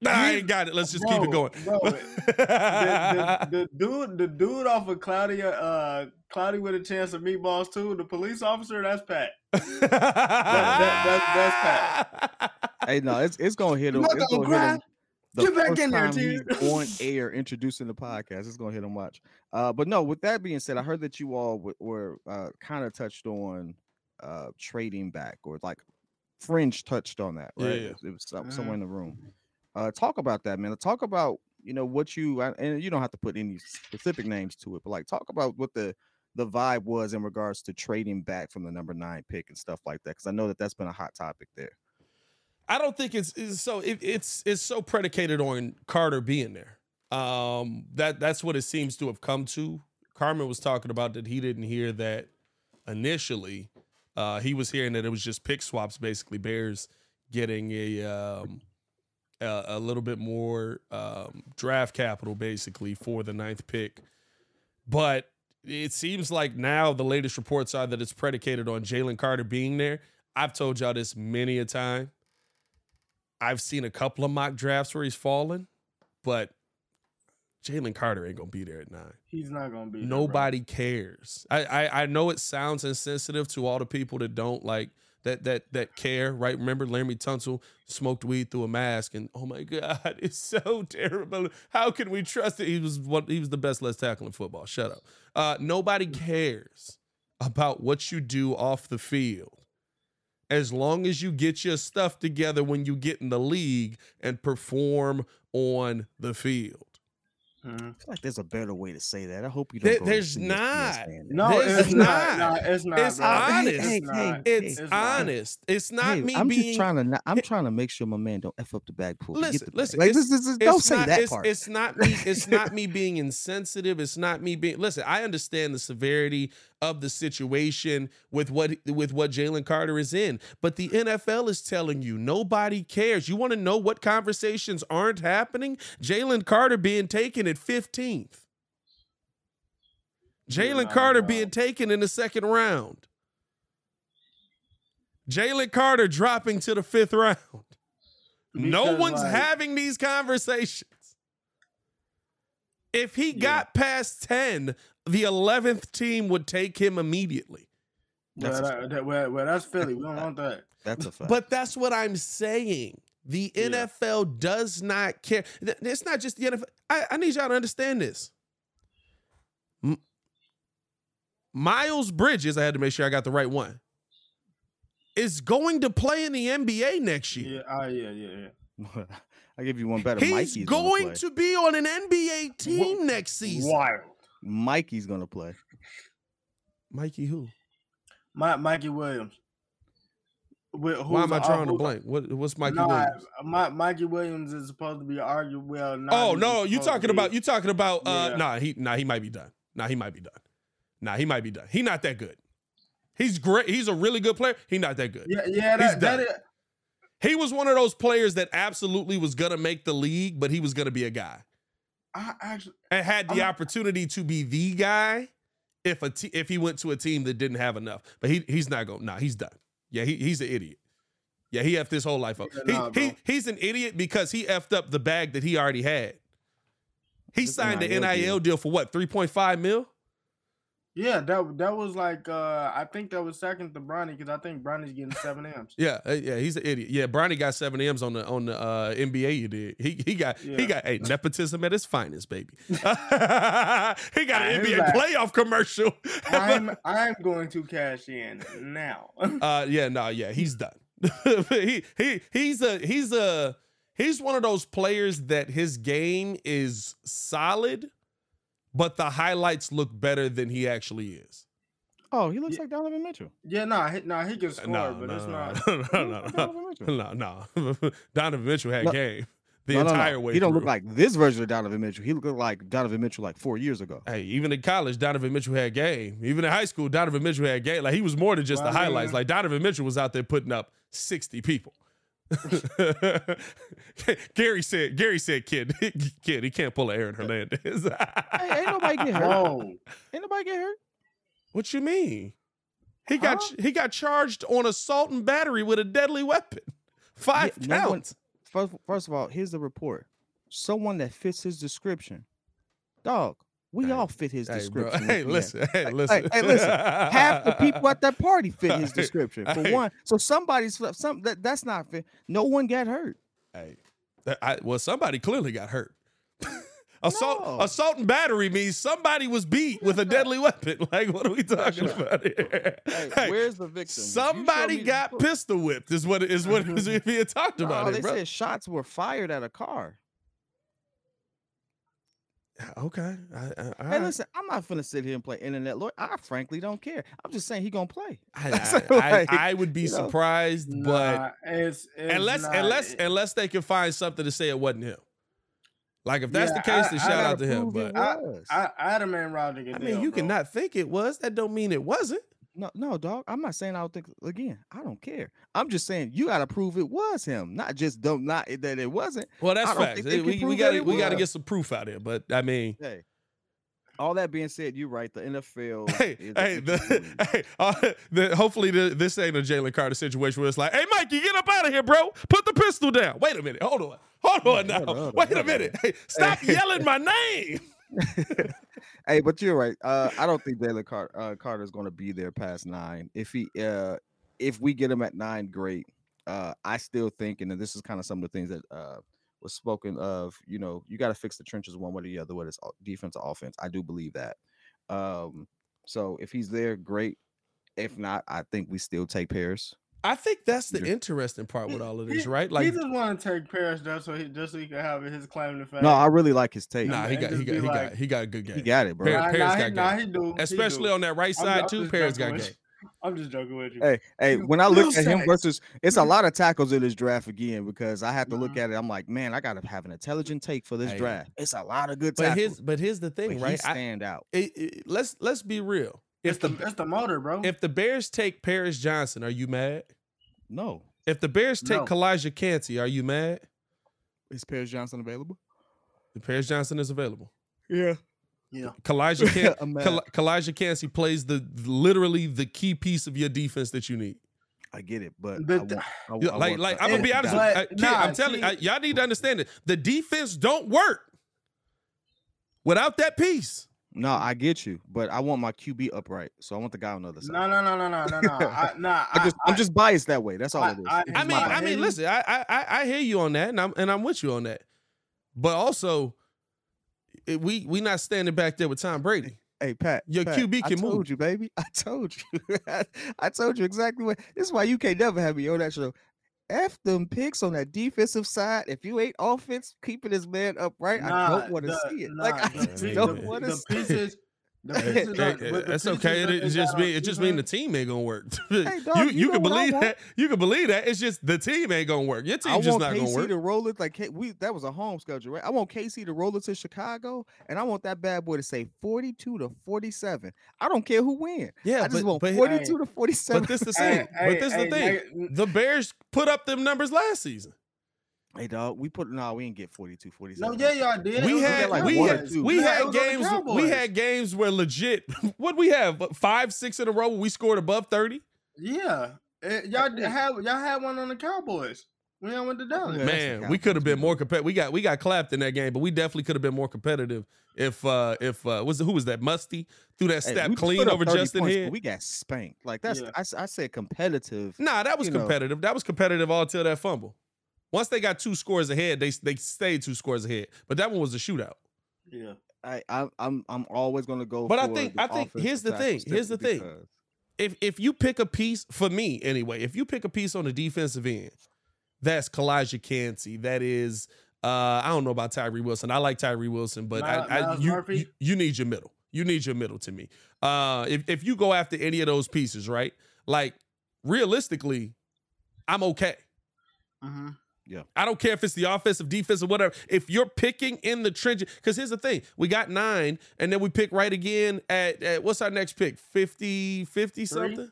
Nah, I ain't got it. Let's just keep it going. bro, the, the, the dude, the dude off of Cloudy, uh, Cloudy with a chance of meatballs too. The police officer, that's Pat. that- Hey, no, it's it's gonna hit him. It's gonna gonna hit him. The Get back in there, time on air introducing the podcast, it's gonna hit him. Watch. Uh, but no. With that being said, I heard that you all w- were uh, kind of touched on uh, trading back, or like fringe touched on that, right? yeah. It was- It was some- somewhere in the room. Uh, talk about that, man. Talk about you know what you and you don't have to put any specific names to it, but like talk about what the the vibe was in regards to trading back from the number nine pick and stuff like that, because I know that that's been a hot topic there. I don't think it's, it's so. It, it's it's so predicated on Carter being there. Um, that that's what it seems to have come to. Carmen was talking about that he didn't hear that initially. Uh, he was hearing that it was just pick swaps, basically Bears getting a um, a, a little bit more um, draft capital, basically for the ninth pick. But it seems like now the latest reports are that it's predicated on Jalen Carter being there. I've told y'all this many a time. I've seen a couple of mock drafts where he's fallen, but Jalen Carter ain't gonna be there at nine. He's not gonna be. there. Nobody cares. I, I I know it sounds insensitive to all the people that don't like that that that care, right? Remember Laremy Tunsil smoked weed through a mask, and oh my god, it's so terrible. How can we trust it? He was what he was the best left tackle in football. Shut up. Uh, nobody cares about what you do off the field. As long as you get your stuff together when you get in the league and perform on the field. I feel like there's a better way to say that. I hope you don't. go there's not. No, This it's not. not. No, it's not. It's bro. honest. It's Hey, hey, It's, It's not. honest. It's not Hey, me I'm being just trying to. Not, I'm trying to make sure my man don't f up the bag pool. Listen, bag. listen, Like, it's- this, this, don't it's say not, that it's, part. It's not me. It's not me being insensitive. It's not me being. Listen, I understand the severity of the situation with what with what Jalen Carter is in, but the NFL is telling you nobody cares. You want to know what conversations aren't happening? Jalen Carter being taken at 15th. Jalen Carter being taken in the second round. Jalen Carter dropping to the fifth round. no one's like, having these conversations. If he Yeah. got past 10, the 11th team would take him immediately. Well, That's a that, that- well, well, that's Philly. We don't want that. That's a fact. But that's what I'm saying. The Yeah. NFL does not care. It's not just the NFL. I, I need y'all to understand this. M- Miles Bridges, I had to make sure I got the right one, is going to play in the NBA next year. Yeah, uh, yeah, yeah, yeah. I give you one better. He's Mikey's gonna to be on an NBA team next season. Wild. Mikey's gonna play. Mikey, who? My, Mikey Williams. Wh- Why am I who's- drawing uh, a who- blank? What, what's Mikey Nah, Williams? My, Mikey Williams is supposed to be argued well. not Oh no, you talking about you talking about uh Yeah. nah he nah he might be done. Nah, he might be done. Nah, he might be done. He not that good. He's great. He's a really good player. He not that good. Yeah, yeah, He's done. that is, He was one of those players that absolutely was gonna make the league, but he was gonna be a guy I actually, and had the I'm- opportunity to be the guy if a te- if he went to a team that didn't have enough. But he he's not going. Nah, he's done. Yeah, he, he's an idiot. Yeah, he effed his whole life up. Yeah, he, nah, he bro. he's an idiot because he effed up the bag that he already had. He This signed the NIL NIL deal. deal for what? 3.5 mil? Yeah, that that was like, uh I think that was second to Bronny because I think Bronny's getting seven M's. Yeah, uh, yeah, he's an idiot. Yeah, Bronny got seven M's on the on the uh, NBA. You did. He he got he Yeah. got hey nepotism at its finest, baby. he got an NBA that? playoff commercial. I'm I'm going to cash in now. uh, yeah, no, yeah, he's done. he he he's a he's a he's one of those players that his game is solid, but the highlights look better than he actually is. Oh, he looks Yeah. like Donovan Mitchell. yeah, nah, he, nah, he can uh, score, No, but no, it's not. no, no, no, no, Donovan Mitchell. no, no. Donovan Mitchell had No. game the No, no, no. entire way. He don't look like this version of Donovan Mitchell. He looked like Donovan Mitchell like four years ago. Hey, even in college, Donovan Mitchell had game. Even in high school, Donovan Mitchell had game. Like he was more than just Well, the I highlights. mean- Like Donovan Mitchell was out there putting up 60 people. Gary said, Gary said, kid, kid, he can't pull a Aaron Hernandez. Hey, ain't nobody get hurt. Whoa. Ain't nobody get hurt. what you mean? He got he got charged on assault and battery with a deadly weapon. Five Yeah, no counts. First, first of all, here's the report. Someone that fits his description. Dog, we Hey, all fit his Hey, bro. description. Hey, if we listen. Hey, Hey, listen. hey, listen. Half the people at that party fit his description. For hey. one, so somebody's some that, that's not fit. No one got hurt. Hey, I, well, somebody clearly got hurt. assault, No. assault and battery means somebody was beat with a deadly weapon. Like, what are we talking about here? Hey, Hey, where's the victim? Did you show somebody got pistol whipped. Is what is what is being talked about No, it, they bro. said shots were fired at a car. Okay, I, I, Hey, right. listen, I'm not gonna sit here and play internet lawyer. I frankly don't care. I'm just saying he gonna play. I, I, I, like, I would be you know, surprised, but Nah, it's, it's unless not, unless it- unless they can find something to say it wasn't him. Like if that's Yeah, the case, I- then I shout gotta out to him. But I- was. I, I had a man Roger Goodell. I mean, you bro. cannot think it was. That don't mean it wasn't. No, no, dog. I'm not saying I don't think again. I don't care. I'm just saying you got to prove it was him, not just don't not that it wasn't. Well, that's facts. We, we got to we got to get some proof out there. But I mean, Hey, all that being said, you're right. The NFL. hey, hey, the, hey, uh, the, hopefully the, this ain't a Jalen Carter situation where it's like, hey, Mikey, get up out of here, bro. Put the pistol down. Wait a minute. Hold on. Hold on now. Hold on, hold on, Wait a minute. Hey, stop yelling my name. hey, but you're right. Uh, I don't think Jalen uh, Carter is going to be there past nine. If he, uh, if we get him at nine, great. Uh, I still think, and this is kind of some of the things that uh, was spoken of. You know, you got to fix the trenches one way or the other, whether it's defense or offense. I do believe that. Um, so if he's there, great. If not, I think we still take Paris. I think that's the Yeah. interesting part with all of this, He- right? he Like, just want to take Paris just so he just so he can have his claim to fame. No, I really like his take. nah, he got, he got, he like- got, he got a good game. he got it, bro. Paris- Nah, Paris nah, got he, nah, game. he do. he Especially do. on that right I'm- side I'm too. Paris got with game. I'm just joking with you. Hey, hey, when I look at him versus, it's a lot of tackles in this draft again because I have to look Mhm. at it. I'm like, man, I gotta have an intelligent take for this Hey. draft. It's a lot of good But tackles. here's, but here's the but thing, he right? I, stand out. it, it- let's let's be real. It's If the the it's the motor, bro. if the Bears take Paris Johnson, are you mad? No, If the Bears take No. Calijah Kancey, are you mad? is Paris Johnson available? The Paris Johnson is available. Yeah, yeah, Calijah Can- Kal- Calijah Kancey plays the literally the key piece of your defense that you need. I get it, but The I want, I, Yeah, I like, want like I'm gonna be honest with you, uh, kid, nah, I'm telling see- uh, y'all need to understand it. The defense don't work without that piece. No, I get you, but I want my QB upright, so I want the guy on the other side. no, no, no, no, no, no, no. I, nah, I just, I, am just biased that way. That's all I- it is. I- I mean, I mean, listen, I, I I I hear you on that, and I'm and I'm with you on that. But also, it- we we not standing back there with Tom Brady. Hey Pat, Your Pat, QB I can told move. you, baby. I told you. I told you exactly what. This is why you can't never have me on that show. F them picks on that defensive side. If you ain't offense, keeping this man upright, I don't want to see it. nah, like I the- just the- don't want to the see pieces. it. The Hey, pieces hey, but that's okay. that It, it just got mean it just mean the team ain't gonna work. dog, you you you can believe that. You can believe that. It's just the team ain't gonna work. Your I team just want not gonna KC work. to roll it like K- we. That was a home schedule, right? I want KC to roll it to Chicago, and I want that bad boy to say forty-two to forty-seven. I don't care who win. Yeah, I just but want but, forty-two to forty-seven. but this the Hey, thing. hey, but this hey, the thing. hey, The Bears put up them numbers last season. Hey dog, we put no, we didn't get 42, 47. No, yeah, y'all did. We was had like we one or had two. we Yeah, had was on the games we had games where legit what we have five six in a row we scored above thirty. Yeah, Eh, y'all did have y'all had one on the Cowboys when y'all went to Dallas. Yeah, Man, we could have been more competitive. We got we got clapped in that game, but we definitely could have been more competitive if uh if uh was who was that Musty threw that Hey, step we clean over Justin points, Head. We got spanked. Like that's Yeah. I, s- I said competitive. Nah, that was you know. competitive. That was competitive all till that fumble. Once they got two scores ahead, they they stayed two scores ahead. But that one was a shootout. Yeah, I, I I'm I'm always gonna go. But I think- the I think- here's the thing, here's the thing. if if you pick a piece for me anyway, if you pick a piece on the defensive end, that's Calijah Kancey. That is, uh, I don't know about Tyree Wilson. I like Tyree Wilson, but I, Miles- I you, you you need your middle. You need your middle to me. Uh, if if you go after any of those pieces, right? Like realistically, I'm okay. Hmm I don't care if it's the offensive, defensive, whatever. If you're picking in the trenches, because here's the thing: we got nine, and then we pick right again at, at what's our next pick? 50, 50 something.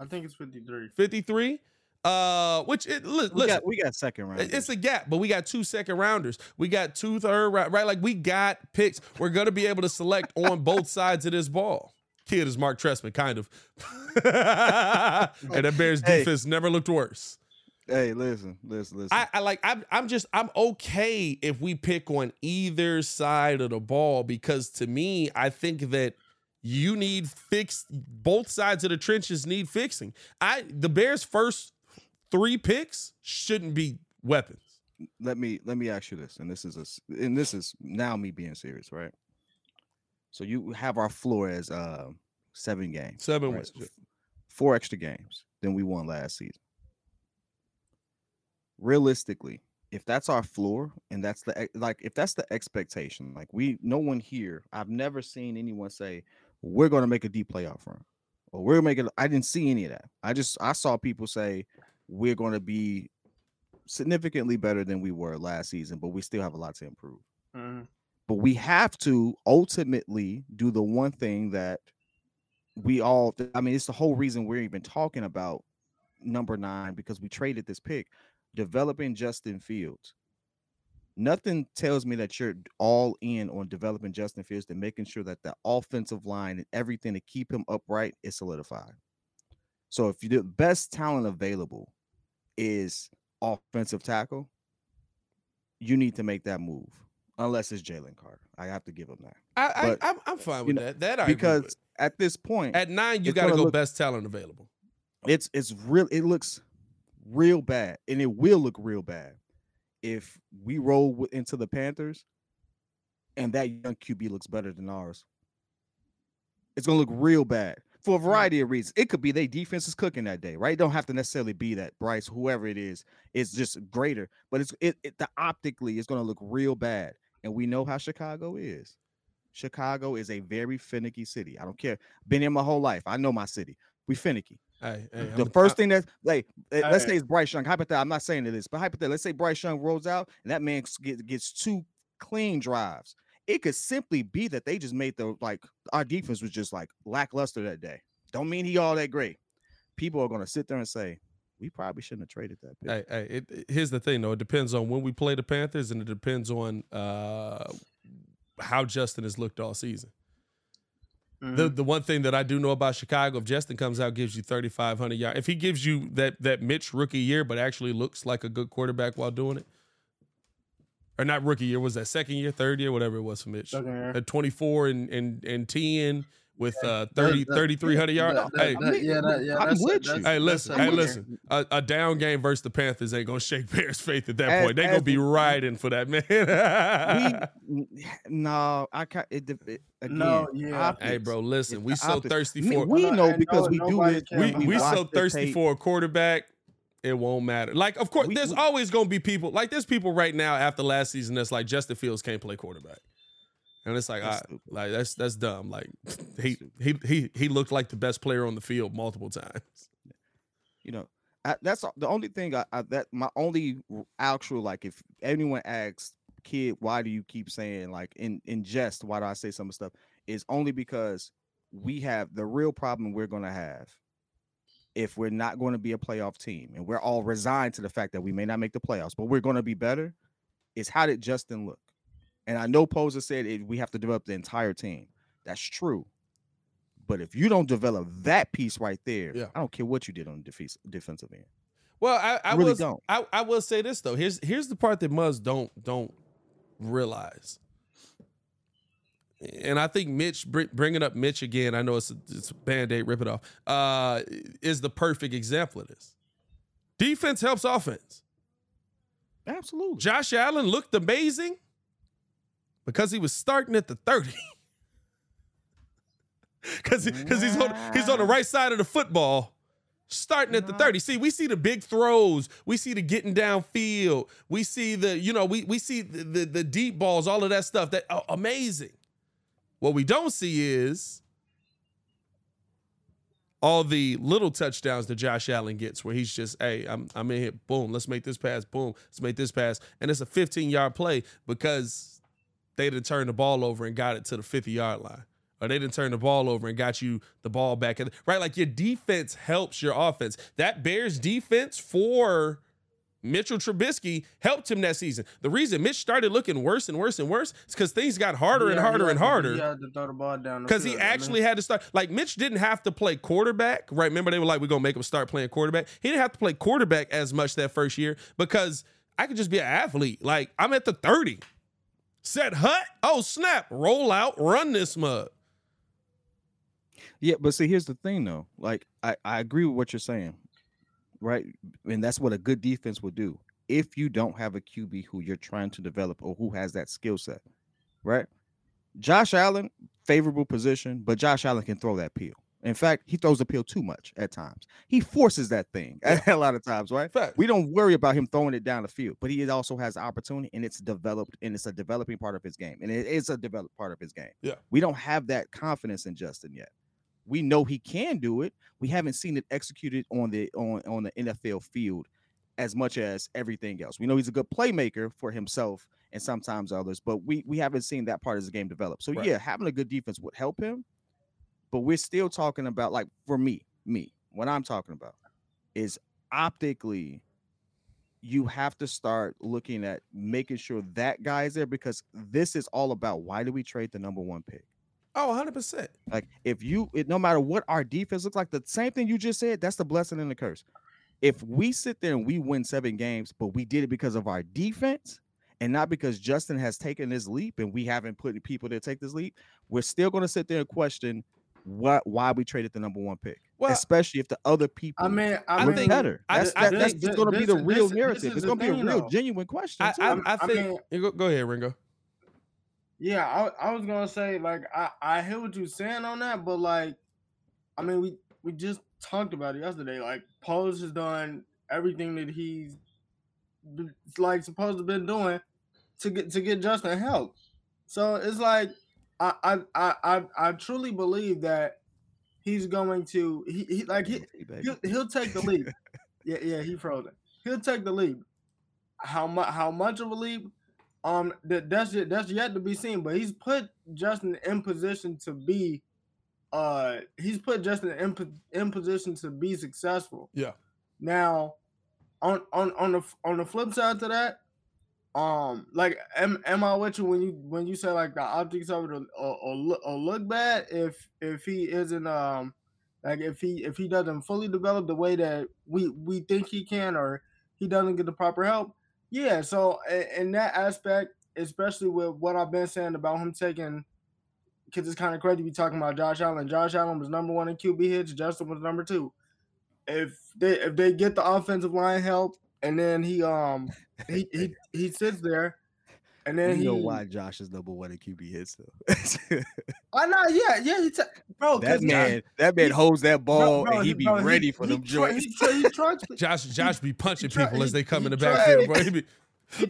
I think it's fifty three. 53 uh which it li- we listen got we got second round. it's a gap but we got two second rounders we got two third round right like we got picks we're gonna be able to select on both sides of this ball kid is Marc Trestman kind of and that bears Hey. defense never looked worse hey, listen, listen, listen. I, I like I'm I'm just I'm okay if we pick on either side of the ball because to me I think that you need fix both sides of the trenches need fixing. I the Bears first three picks shouldn't be weapons. let me let me ask you this, and this is a and this is now me being serious, right? So you have our floor as uh seven games, Seven right? wins. Four extra games than we won last season. Realistically, if that's our floor and that's the like if that's the expectation, like we no one here, I've never seen anyone say we're going to make a deep playoff run or we're making. I didn't see any of that. I just I saw people say we're going to be significantly better than we were last season, but we still have a lot to improve. hmm But we have to ultimately do the one thing that we all I mean, it's the whole reason we're even talking about number nine because we traded this pick, developing Justin Fields. Nothing tells me that you're all in on developing Justin Fields and making sure that the offensive line and everything to keep him upright is solidified. So if you the best talent available is offensive tackle, you need to make that move. Unless it's Jalen Carter. I have to give him that. I, I But, I'm, I'm fine with know, that. That I because at this point, at nine you got to go look- best talent available. it's it's real it looks real bad and it will look real bad if we roll into the panthers and that young qb looks better than ours. It's gonna look real bad for a mm. variety of reasons. It could be they defense is cooking that day right? It don't have to necessarily be that bryce whoever it is is just greater but it's it, it the optically it's gonna look real bad and we know how chicago is. Chicago is a very finicky city. I don't care. Been here my whole life. I know my city. We finicky Hey, hey, the I'm- first I- thing that like eh, let's Hey. say it's Bryce Young. Hypothetical, I'm not saying it is, but hypothetical, let's say Bryce Young rolls out and that man s- get, gets two clean drives. It could simply be that they just made the like our defense was just like lackluster that day. Don't mean he all that great. People are gonna sit there and say, we probably shouldn't have traded that pick. Hey, hey, it, it- here's the thing though. It depends on when we play the Panthers, and it depends on uh, how Justin has looked all season. The Mhm. the one thing that I do know about Chicago, if Justin comes out gives you 3,500 yards, if he gives you that that Mitch rookie year, but actually looks like a good quarterback while doing it, or not rookie year, was that second year, third year, whatever it was for Mitch, at 24 and and and 10 with uh 30 That- that- 3,300 yards. that- Hey, that- yeah, that- yeah, I'm that's- with that's- you. Hey, listen, hey, listen. A, a down game versus the Panthers ain't gonna shake Bears' faith at that As- point. They gonna be we- riding for that man. we no, I can't. It, it, again, No, yeah. optics. hey, bro, listen. We so optics. thirsty Me- for we No, know because we do it. we we we so thirsty tape. for a quarterback. It won't matter. Like, of course, We- there's we- always gonna be people like there's people right now after last season that's like Justin Fields can't play quarterback, and it's like, That's I, like that's that's dumb. Like he he he he looked like the best player on the field multiple times. you know I, that's the only thing I, I that my only actual like if anyone asks kid why do you keep saying like in in jest why do i say some of stuff? Is only because we have the real problem we're going to have if we're not going to be a playoff team and we're all resigned to the fact that we may not make the playoffs but we're going to be better is how did justin look and i know poser said it, we have to develop the entire team that's true but if you don't develop that piece right there, Yeah. I don't care what you did on the defense, defensive end. Well, I, I really will, don't. I, I will say this though. Here's here's the part that Muzz don't don't realize, and I think Mitch bringing up Mitch again. I know it's a, it's a band aid. Rip it off. Uh, is the perfect example of this. Defense helps offense. Absolutely. Josh Allen looked amazing because he was starting at the thirty. Because because he's on he's on the right side of the football, starting at the 30. See, we see the big throws, we see the getting downfield, we see the, you know, we we see the the, the deep balls, all of that stuff. That amazing. What we don't see is all the little touchdowns that Josh Allen gets where he's just, hey, I'm I'm in here, boom, let's make this pass, boom, let's make this pass. And it's a 15 yard play because they didn't turn the ball over and got it to the 50 yard line. Or they didn't turn the ball over and got you the ball back. Right? Like your defense helps your offense. That Bears defense for Mitchell Trubisky helped him that season. The reason Mitch started looking worse and worse and worse is because things got harder and harder and harder had to throw the ball down because he field, actually had to start. Like Mitch didn't have to play quarterback, right? Remember they were like, "We're gonna make him start playing quarterback." He didn't have to play quarterback as much that first year because I could just be an athlete. Like I'm at the thirty, set hut. Oh snap! Roll out, run this mug. Yeah, but see, here's the thing though. Like, I, I agree with what you're saying, right? And that's what a good defense will do. If you don't have a QB who you're trying to develop or who has that skill set, right? Josh Allen, favorable position, but Josh Allen can throw that peel. In fact, he throws the peel too much at times. He forces that thing a lot of times, right? Fact. We don't worry about him throwing it down the field, but he also has opportunity and it's developed and it's a developing part of his game. And it is a developed part of his game. Yeah. We don't have that confidence in Justin yet. We know he can do it. We haven't seen it executed on the on, on the NFL field as much as everything else. We know he's a good playmaker for himself and sometimes others, but we we haven't seen that part of his game develop. So Right. yeah, having a good defense would help him. But we're still talking about like for me, me, what I'm talking about is optically you have to start looking at making sure that guy is there because this is all about why do we trade the number one pick? Oh, 100 percent. Like if you, it, no matter what our defense looks like, the same thing you just said, that's the blessing and the curse. If we sit there and we win seven games, but we did it because of our defense, And not because Justin has taken this leap and we haven't put people to take this leap, we're still going to sit there and question what why we traded the number one pick, Well, especially if the other people I mean, I, I look think- better. I- That's, I that, that's think- going to be the real this- this narrative. is It's going to be a real though. genuine question. I, too. I, I'm- I I think mean- go, go ahead, Ringo. Yeah, I, I was gonna say like I, I hear what you're saying on that, but like, I mean we we just talked about it yesterday. Like Poles has done everything that he's like supposed to been doing to get to get Justin help. So it's like I I I I, I truly believe that he's going to he, he like he, he'll, he'll take the leap. yeah, yeah, he frozen. He'll take the leap. How much? How much of a leap? Um, that that's yet, that's yet to be seen. But he's put Justin in position to be, uh, he's put Justin in in position to be successful. Yeah. Now, on on on the on the flip side to that, um, like am, am I with you when you when you say like the optics of it or, or, look, look bad? If if he isn't um like if he if he doesn't fully develop the way that we we think he can or he doesn't get the proper help yeah so i- in that aspect especially with what i've been saying about him taking because it's kind of crazy to be talking about josh allen. Josh allen was number one in qb hits justin was number two. If they if they get the offensive line help and then he um he he, he sits there and then you know he why Josh is number one in QB hits though. I know yeah yeah he ta- bro 'cause that Josh- man, that man he- holds that ball bro, and he he- be bro, he- ready for he them try- joints. he try- he tries Josh Josh be punching try- people as they come in the he backfield, bro. He be, he,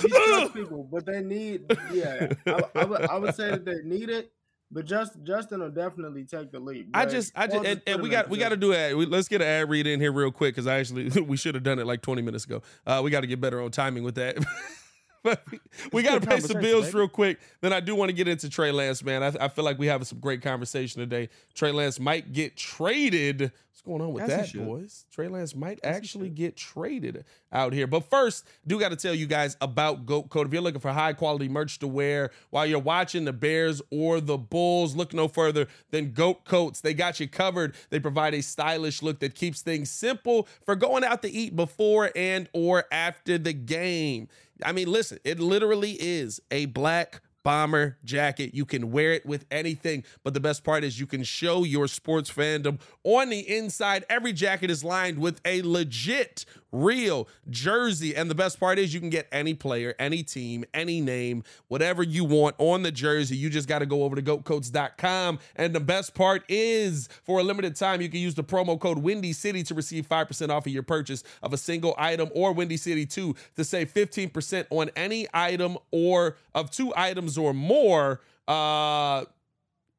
he trusts people, but they need, yeah. I, I, would, I would say that they need it, but just Justin will definitely take the lead. I just, I just, and, and we got, we got to do ad. We, let's get an ad read in here real quick because I actually, we should have done it like 20 minutes ago. Uh, we got to get better on timing with that. but we, we got to pay some bills baby. real quick. Then I do want to get into Trey Lance, man. I, I feel like we have some great conversation today. Trey Lance might get traded. What's going on with As that, boys? Trey Lance might As actually get traded out here. But first, do got to tell you guys about Goat Coats. If you're looking for high quality merch to wear while you're watching the Bears or the Bulls, look no further than Goat Coats. They got you covered. They provide a stylish look that keeps things simple for going out to eat before and or after the game. I mean, listen, it literally is a black bomber jacket. You can wear it with anything, but the best part is you can show your sports fandom on the inside. Every jacket is lined with a legit, real jersey. And the best part is you can get any player, any team, any name, whatever you want on the jersey. You just got to go over to goatcoats.com. And the best part is for a limited time, you can use the promo code Windy City to receive 5% off of your purchase of a single item or Windy City 2 to save 15% on any item or of two items or more. Uh,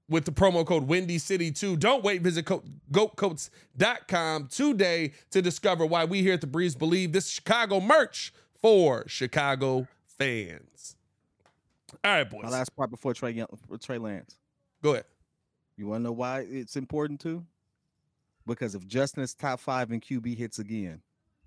with the promo code Windy City 2. Don't wait. Visit co- goatcoats.com today to discover why we here at the Breeze believe this Chicago merch for Chicago fans. All right, boys. My last part before Trey Trey Lance. Go ahead. You want to know why it's important too? Because if Justin's top five in QB hits again,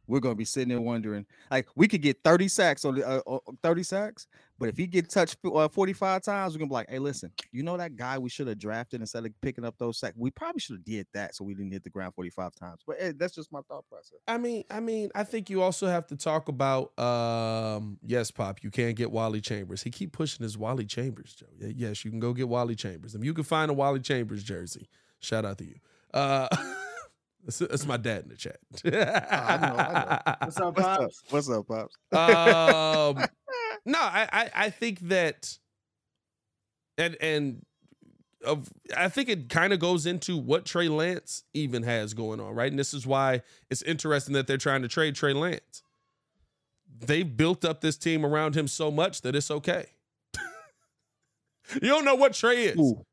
we're gonna be sitting there wondering. Like we could get 30 sacks on the uh, uh, 30 sacks, but if he get touched uh, 45 times, we're gonna be like, hey, listen, you know that guy we should have drafted instead of picking up those sacks. We probably should have did that so we didn't hit the ground 45 times. But eh, that's just my thought process. I mean, I mean, I think you also have to talk about um yes, Pop, you can't get Wally Chambers. He keep pushing his Wally Chambers, Joe. Yes, you can go get Wally Chambers. If you can find a Wally Chambers jersey, shout out to you. Uh that's, that's my dad in the chat. I know. What's up, What's up? pops? What's up, pops? um, no, I, I I think that, and and of I think it kind of goes into what Trey Lance even has going on, right? And this is why it's interesting that they're trying to trade Trey Lance. They've built up this team around him so much that it's okay. you don't know what Trey is. Who?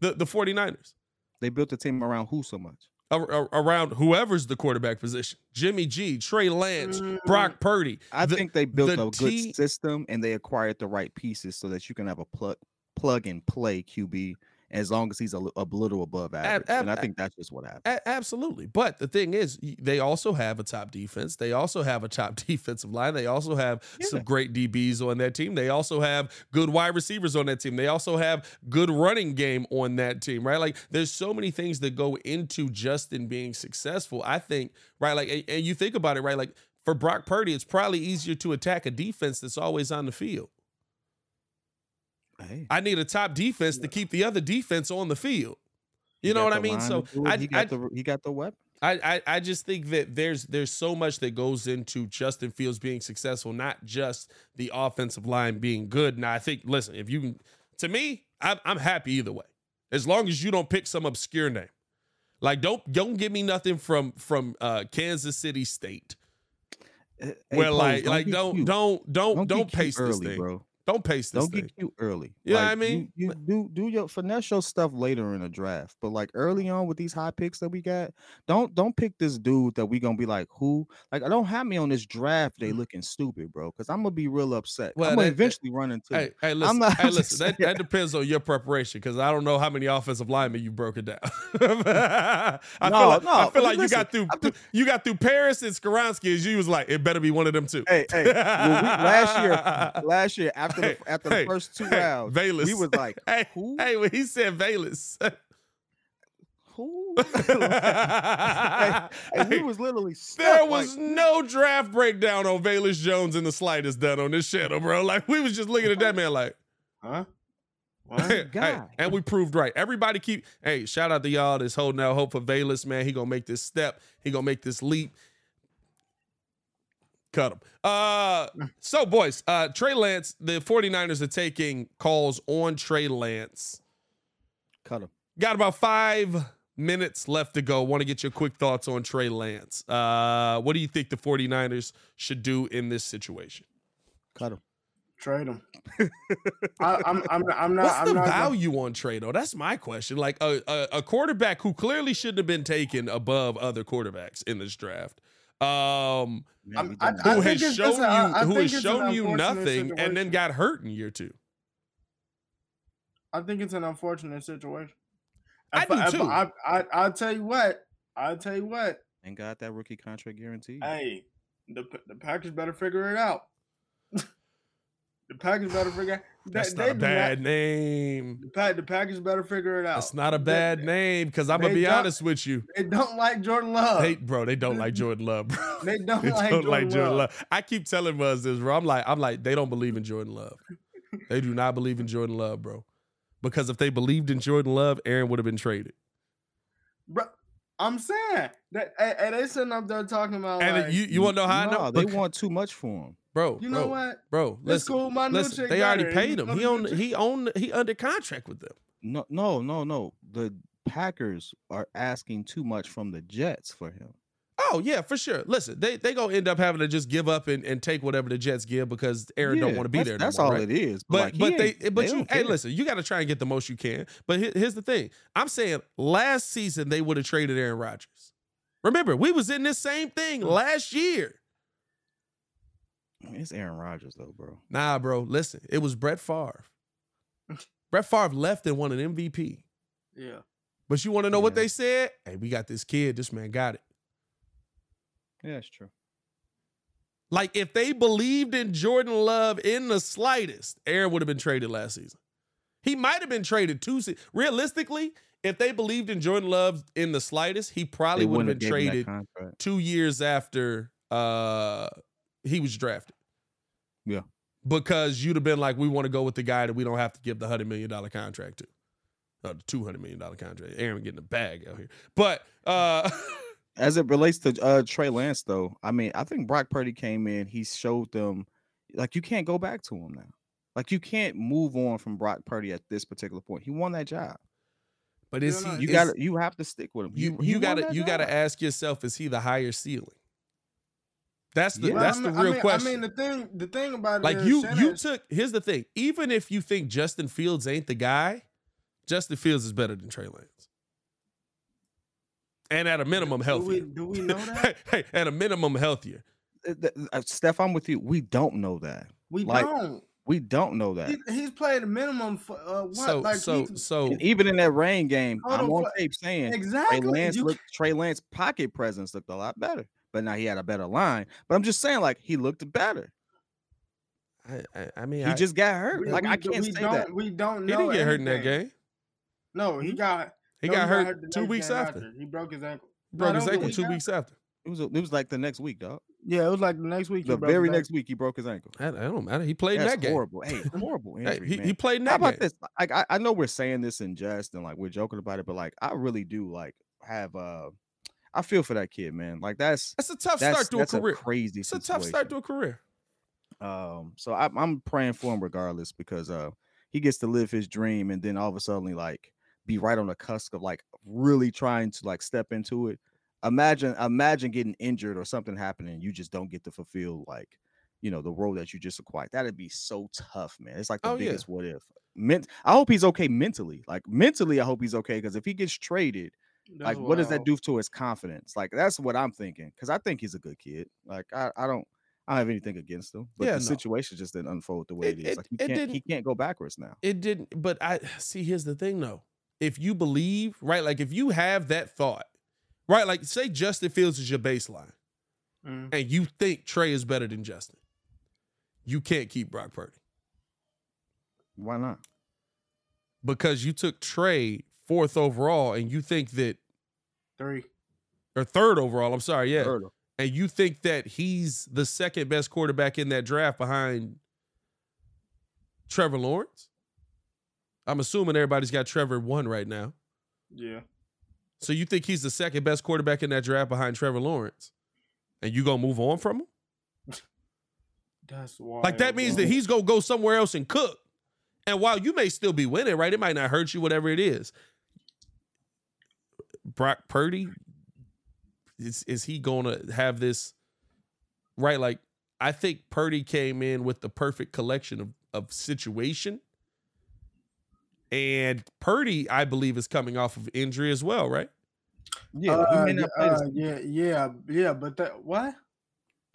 The the 49ers. They built the team around who so much? Ar- ar- Around whoever's the quarterback position, Jimmy G, Trey Lance, Mm, Brock Purdy. I The- think they built the a T- good system and they acquired the right pieces so that you can have a plug plug and play QB as long as he's a, a little above average. ab- and I think that's just what happened. Absolutely. But the thing is, they also have a top defense. They also have a top defensive line. They also have some great DBs on that team. They also have good wide receivers on that team. They also have good running game on that team, right? Like there's so many things that go into Justin being successful. I think, right? Like, and- and you think about it, right? Like, for Brock Purdy, it's probably easier to attack a defense that's always on the field. Hey, I need a top defense to keep the other defense on the field. You he know what I mean? So to do it. I, he I, got the he got the weapon. I, I I just think that there's there's so much that goes into Justin Fields being successful, not just the offensive line being good. Now I think, listen, if you can, to me, I'm, I'm happy either way, as long as you don't pick some obscure name. Like don't don't give me nothing from from uh, Kansas City State. Hey, Where Pose, like like don't cute. don't don't don't, don't cute pace this thing. bro. Don't pace this Don't thing. get cute early. Yeah, what I mean? You, you do do your finesse your stuff later in the draft, but like early on with these high picks that we got, don't don't pick this dude that we gonna be like who. Like I don't have me on this draft day looking stupid, bro, because I'm gonna be real upset. Mm. Well, I'm gonna that- that- eventually run into. Hey, it. hey, listen, not- hey, listen. That, that depends on your preparation because I don't know how many offensive linemen you broke it down. I feel like, No, I feel like you got through I'm you got through Paris and Skoronski, and you was like, it better be one of them two. Hey, hey, well, we, last year, last year after Hey, the after hey, the first two hey, rounds, Velus. we was like, hey, who? hey, when he said Velus. who? hey, and we was literally stuck, There like, was no draft breakdown on Velus Jones in the slightest done on this channel, bro. Like we was just looking at that man like, Huh? What? Hey, and we proved right. Everybody keep hey, shout out to y'all that's holding out hope for Velus, man. He gonna make this step. He gonna make this leap. Cut him. Uh so boys, uh Trey Lance, the 49ers are taking calls on Trey Lance. cut him. Got about five minutes left to go. Want to get your quick thoughts on Trey Lance. Uh what do you think the 49ers should do in this situation? Cut him. Trade him. I, I'm, I'm, I'm not. What's I'm the not gonna- value on Trey though? That's my question. Like a, a a quarterback who clearly shouldn't have been taken above other quarterbacks in this draft. Um, Man, I'm- we I- who has shown you I who has shown you unfortunate nothing and then got hurt in year two. I think it's an unfortunate situation. I If do if too. I, I, I'll tell you what. I'll tell you what. and got that rookie contract guaranteed. Hey, the the Packers better figure it out. the Packers better figure. That's they, not a they bad name. The, Pack, the Packers better figure it out. That's not a They- bad name because I'm gonna be honest with you. They don't like Jordan Love. They bro, they don't like Jordan Love, bro. They don't They like don't like Jordan Jordan Love. Love. I keep telling Buzz this, bro. I'm like, I'm like, they don't believe in Jordan Love. They do not believe in Jordan Love, bro. Because if they believed in Jordan Love, Aaron would have been traded. Bro, I'm saying that. Hey, hey, they sitting up there talking about. And like, you, you want to know how I know? they Bec- want too much for him. bro, You bro, know what? bro. It's Listen, cool. My new listen. chick They already better. paid him. He the owned. new chick- He owned. He under contract with them. No, no, no, no. The Packers are asking too much from the Jets for him. Oh yeah, for sure. Listen, they they gonna end up having to just give up and, and take whatever the Jets give because Aaron don't want to be that's- there. no That's more, all right? it is. But like, but they ain't- but you hey listen, you got to try and get the most you can. But here's the thing: I'm saying last season they would have traded Aaron Rodgers. Remember, we was in this same thing last year. It's Aaron Rodgers though, bro. Nah, bro. Listen, it was Brett Favre. Brett Favre left and won an MVP. Yeah. But you want to know what they said? Hey, we got this kid. This man got it. Yeah, it's true. Like if they believed in Jordan Love in the slightest, Aaron would have been traded last season. He might have been traded two. Se- Realistically, if they believed in Jordan Love in the slightest, he probably would have been gave him that traded two years after uh he was drafted. Yeah. Because you'd have been like, we want to go with the guy that we don't have to give the hundred million dollar contract to. Uh, the two hundred million dollar contract. Aaron getting a bag out here. But uh As it relates to uh, Trey Lance, though, I mean, I think Brock Purdy came in. He showed them, like, you can't go back to him now. Like, you can't move on from Brock Purdy at this particular point. He won that job. but is Yeah, he You is- got to You have to stick with him. you He- he you won gotta that you gotta ask yourself, is he the higher ceiling? That's the Yeah. That's I the mean- I real mean- question. I mean, the thing, the thing about it like is you Shannon you took here's the thing. Even if you think Justin Fields ain't the guy, Justin Fields is better than Trey Lance. And at a minimum do we, healthier. do we know that? hey, hey, at a minimum healthier. Th- uh, Steph, I'm with you. We don't know that. We Like, don't. We don't know that. He, he's played a minimum for uh, what? So like so he's- so And even in that rain game, I'm on, on what- tape saying Trey exactly. Lance You- looked Trey Lance pocket presence looked a lot better. But now he had a better line. But I'm just saying, like, he looked better. I, I, I mean He I, just got hurt. we- like we I can't we say don't, that. We don't he didn't get hurt in that game. No, he got. He no, got hurt the two weeks game after. He broke his ankle. Broke No, his ankle two weeks after. It was a, it was like the next week, dog. Yeah, it was like the next week. The very next week he broke his ankle. I, I don't matter. He played That's that game. horrible. Hey, horrible Hey, injury, he, man. he played in How that about game. this? Like, I, I know we're saying this in jest and like we're joking about it, but like, I really do like have uh, I feel for that kid, man. Like that's That's a tough that's start to a that's career. crazy. It's a tough start to a career. Um, so I, I'm praying for him regardless because uh, he gets to live his dream and then all of a sudden like be right on the cusp of like really trying to like step into it. Imagine, imagine getting injured or something happening, and you just don't get to fulfill like, you know, the role that you just acquired. That'd be so tough, man. It's like the Oh, yeah. biggest what if. Ment- I hope he's okay mentally. Like mentally, I hope he's okay because if he gets traded, That's like what does that do to his confidence? Like that's what I'm thinking because I think he's a good kid. Like I, I don't. I don't have anything against him, but Yeah, the no. situation just didn't unfold the way It- it is. like he can't, he can't go backwards now. It didn't, but I see. Here's the thing, though. If you believe, right, like if you have that thought, right, like say Justin Fields is your baseline, Mm. and you think Trey is better than Justin, you can't keep Brock Purdy Why not? because you took Trey fourth overall, and you think that Three. or third overall. I'm sorry, yeah, Heard him. and you think that he's the second best quarterback in that draft behind Trevor Lawrence. I'm assuming everybody's got Trevor one right now. Yeah. So you think he's the second best quarterback in that draft behind Trevor Lawrence, and you gonna move on from him? That's wild. Like that means that he's gonna go somewhere else and cook. And while you may still be winning, right, it might not hurt you, whatever it is. Brock Purdy, is is he gonna have this right? Like I think Purdy came in with the perfect collection of of situation. And Purdy, I believe, is coming off of injury as well, right? Yeah, Uh, he may not play uh, yeah, yeah, yeah, but that what?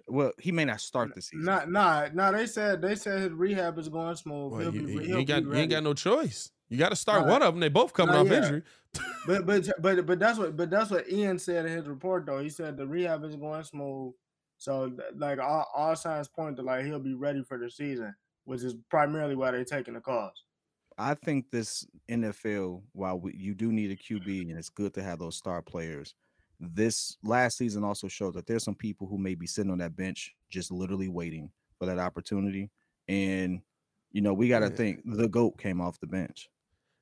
well, he may not start the season. Not, nah, nah. They said they said his rehab is going smooth. Well, he'll you, be, he'll ain't got be you ain't got no choice. You got to start Nah, one of them. They both coming nah, off yeah. injury. But but but but that's what but that's what Ian said in his report though. He said the rehab is going smooth, so like all, all signs point to like he'll be ready for the season, which is primarily why they're taking the calls. I think this NFL, while we, you do need a QB and it's good to have those star players, this last season also showed that there's some people who may be sitting on that bench just literally waiting for that opportunity. And you know, we got to Yeah. think the goat came off the bench.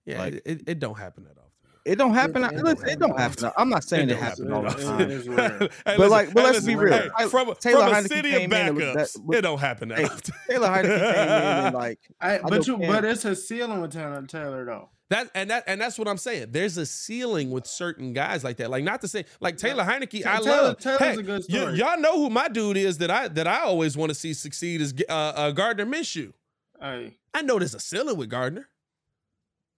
Yeah, Like- it, it, don't happen that often. It don't happen. it It, don't it don't happen. happen. I'm not saying it, don't happens happen. all the time. it is. Hey, But, listen, like, but hey, let's listen, be real. hey, Ty- from, Taylor from a city of came in and was- backups, that- was- it don't happen that Hey, often. Taylor Heinicke came in and like I, know but you Cam- but it's a ceiling with Taylor Taylor though. That and that and that's what I'm saying. There's a ceiling with certain guys like that. Like not to say like Taylor Heineke, I love Taylor- love. Taylor's Hey, a good y- story. y'all know who my dude is that I that I always want to see succeed is uh, uh, Gardner Minshew. Hey, I know there's a ceiling with Gardner,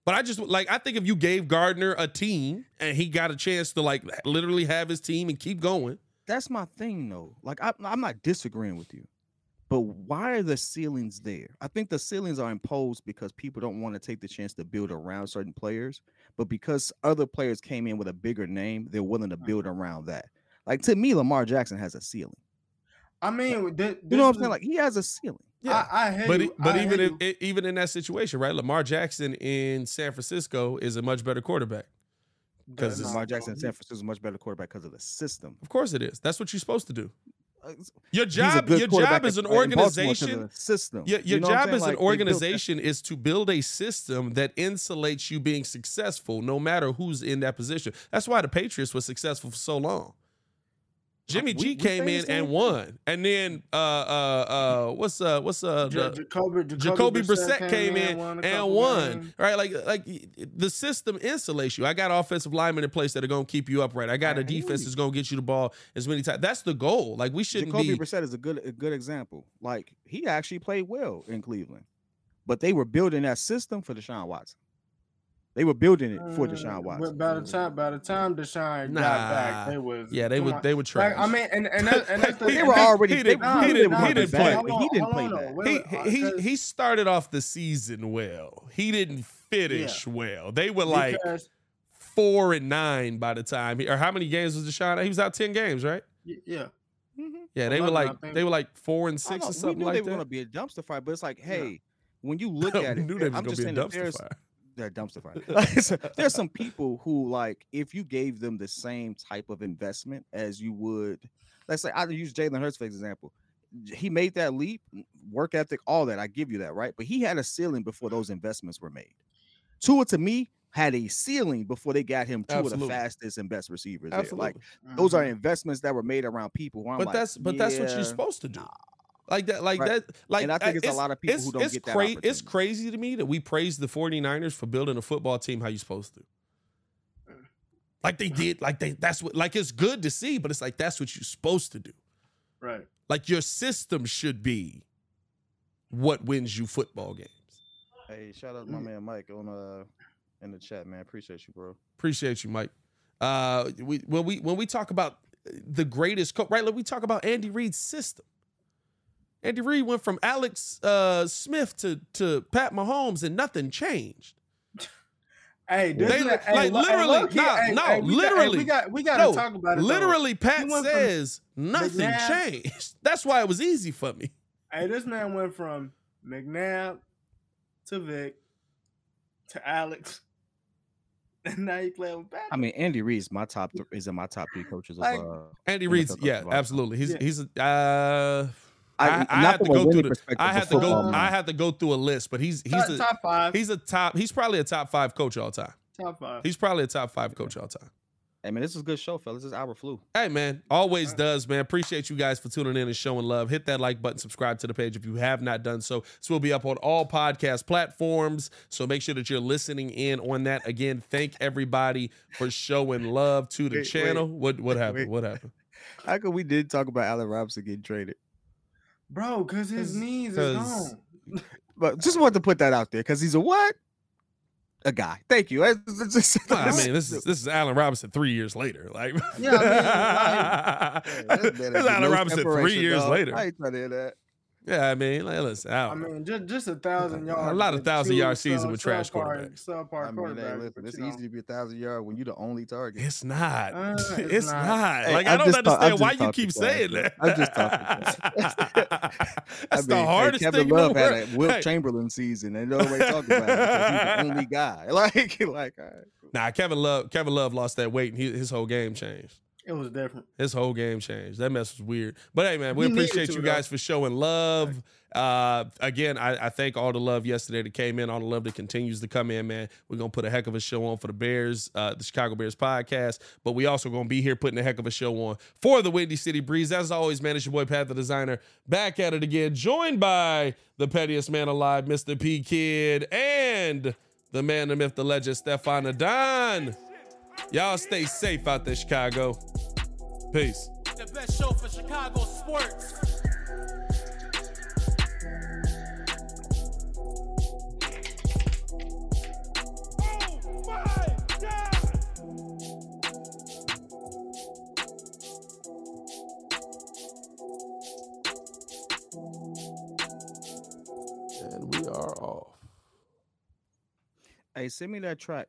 but I just like I think if you gave Gardner a team and he got a chance to like literally have his team and keep going, that's my thing though. Like I, I'm not disagreeing with you, but why are the ceilings there? I think the ceilings are imposed because people don't want to take the chance to build around certain players, but because other players came in with a bigger name, they're willing to build around that. Like to me, Lamar Jackson has a ceiling. I mean, th- You know what I'm saying? Like he has a ceiling. Yeah. I, I hate but you. but I even hate in, you. even in that situation, right? Lamar Jackson in San Francisco is a much better quarterback because it's- Lamar Jackson in San Francisco is a much better quarterback because of the system. Of course it is. That's what you're supposed to do. Uh, Your job, good your job as an in- in Baltimore 'cause of organization. system. Your, your You know job saying? as an Like, they built that- organization is to build a system that insulates you being successful no matter who's in that position. That's why the Patriots were successful for so long. Jimmy G we came in and won. And then uh uh uh what's uh what's uh Ja- the, Jacoby, Jacoby Brissett came in won and won. Right? Like like the system insulates you. I got offensive linemen in place that are gonna keep you upright. I got I a hear defense that's gonna get you the ball as many times. That's the goal. Like we shouldn't Jacoby be Brissett is a good a good example. Like he actually played well in Cleveland, but they were building that system for Deshaun Watson. They were building it for Deshaun Mm, Watson. But by the time by the time Deshaun Nah. got back, they was Yeah, they were would on. they would try. Like, I mean, and and, that, and that's the, They they were already he they, didn't- were- he he didn't- didn't he play didn't play. but Hold he didn't play on, though. bad. Wait, he wait, uh, he started off the season well. He didn't finish well. They were like because- four and nine by the time he, or how many games was Deshaun? He was out ten games, right? y- yeah. Mhm. Yeah, they were like they were like four and six know, or something we knew like they were that. going to be a dumpster fire, but it's like, hey, when you look at it, knew they I'm just be saying dumpster there's fire. They're dumpster fire. So there's some people who like if you gave them the same type of investment as you would let's say I use Jalen Hurts for example. He made that leap, work ethic, all that. I give you that, right? But he had a ceiling before those investments were made. Tua to me had a ceiling before they got him two of the fastest and best receivers. there. Absolutely. Like those are Mhm. investments that were made around people but like, that's but that's what you're supposed to do. Like that, like Right. that, like And I think uh, it's a lot of people who don't it's get that cra- It's crazy to me that we praise the 49ers for building a football team how you supposed to. Like they did, like they that's what like it's good to see, but it's like that's what you're supposed to do. Right. Like your system should be what wins you football games. Hey, shout out to my man Mike on uh in the chat, man. Appreciate you, bro. Appreciate you, Mike. Uh, we when we when we talk about the greatest coach, right? Like we talk about Andy Reid's system. Andy Reid went from Alex uh, Smith to to Pat Mahomes, and nothing changed. Hey, this They- man- like, hey, lo- hey, literally, low-key, nah, hey, no, hey, we got- hey, literally. we got we got to No, talk about it. though. Literally, Pat says nothing McNabb- changed. That's why it was easy for me. Hey, this man went from McNabb to Vick to Alex, and now he playing with Pat. I mean, Andy Reid's my top th- is in my top three coaches of Like, uh Andy NFL Reid's, yeah, of all time. absolutely. He's Yeah. he's uh, I, I, I not had to go through the. I but had to go. football I mind. had to go through a list, but he's he's top, a top five. he's a top. He's probably a top five coach all time. top five. He's probably a top five coach all time. Hey man, this is a good show, fellas. This is our flu. Hey man, always does, man. Appreciate you guys for tuning in and showing love. Hit that like button, subscribe to the page if you have not done so. This will be up on all podcast platforms. So make sure that you're listening in on that. Again, thank everybody for showing love to the Wait, channel. what what happened? wait. What happened? How come we did talk about Allen Robinson getting traded? Bro, cause his 'Cause- knees is 'cause- gone. But just wanted to put that out there because he's a what? A guy. Thank you. It's- it's just- Well, I mean, this is this is Allen Robinson three years later. Like, Yeah, Hey, this this man is has Allen no Robinson three years dog. later. I ain't trying to hear that. Yeah, I mean, like, listen, I I don't know. mean, just just a thousand yards. A lot of thousand thousand two yard season with trash subpar- quarterbacks. Subpar I mean, hey, listen, it's you know. easy to be a thousand yard when you're the only target. It's not. Uh, it's, it's not. not. Hey, Like I I'm don't just ta- understand why you keep saying bro. that. I'm just talking That's I the mean, hey, hardest Kevin thing Love had a Will Hey, Chamberlain season, and nobody talking about it because he's the only guy. Like, like, all right. Nah, Kevin Love. Kevin Love lost that weight, and he, his whole game changed. It was different. His whole game changed. That mess was weird. But hey, man, we needed appreciate you though. guys for showing love. Uh, again, I, I thank all the love yesterday that came in, all the love that continues to come in, man. We're gonna put a heck of a show on for the Bears, uh, the Chicago Bears podcast. But we also gonna be here putting a heck of a show on for the Windy City Breeze. As always, man, it's your boy Pat the Designer back at it again, joined by the pettiest man alive, Mr. P Kidd, and the man, the myth, the legend, Stefan Adon. Y'all stay safe out there, Chicago. Peace. The best show for Chicago sports. Oh my God! And we are off. Hey, send me that track.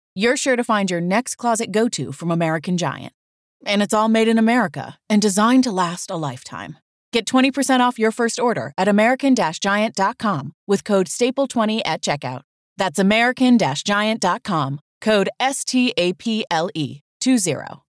you're sure to find your next closet go to from American Giant. And it's all made in America and designed to last a lifetime. Get 20% off your first order at American Giant.com with code STAPLE20 at checkout. That's American Giant.com, code S T A P L E 20.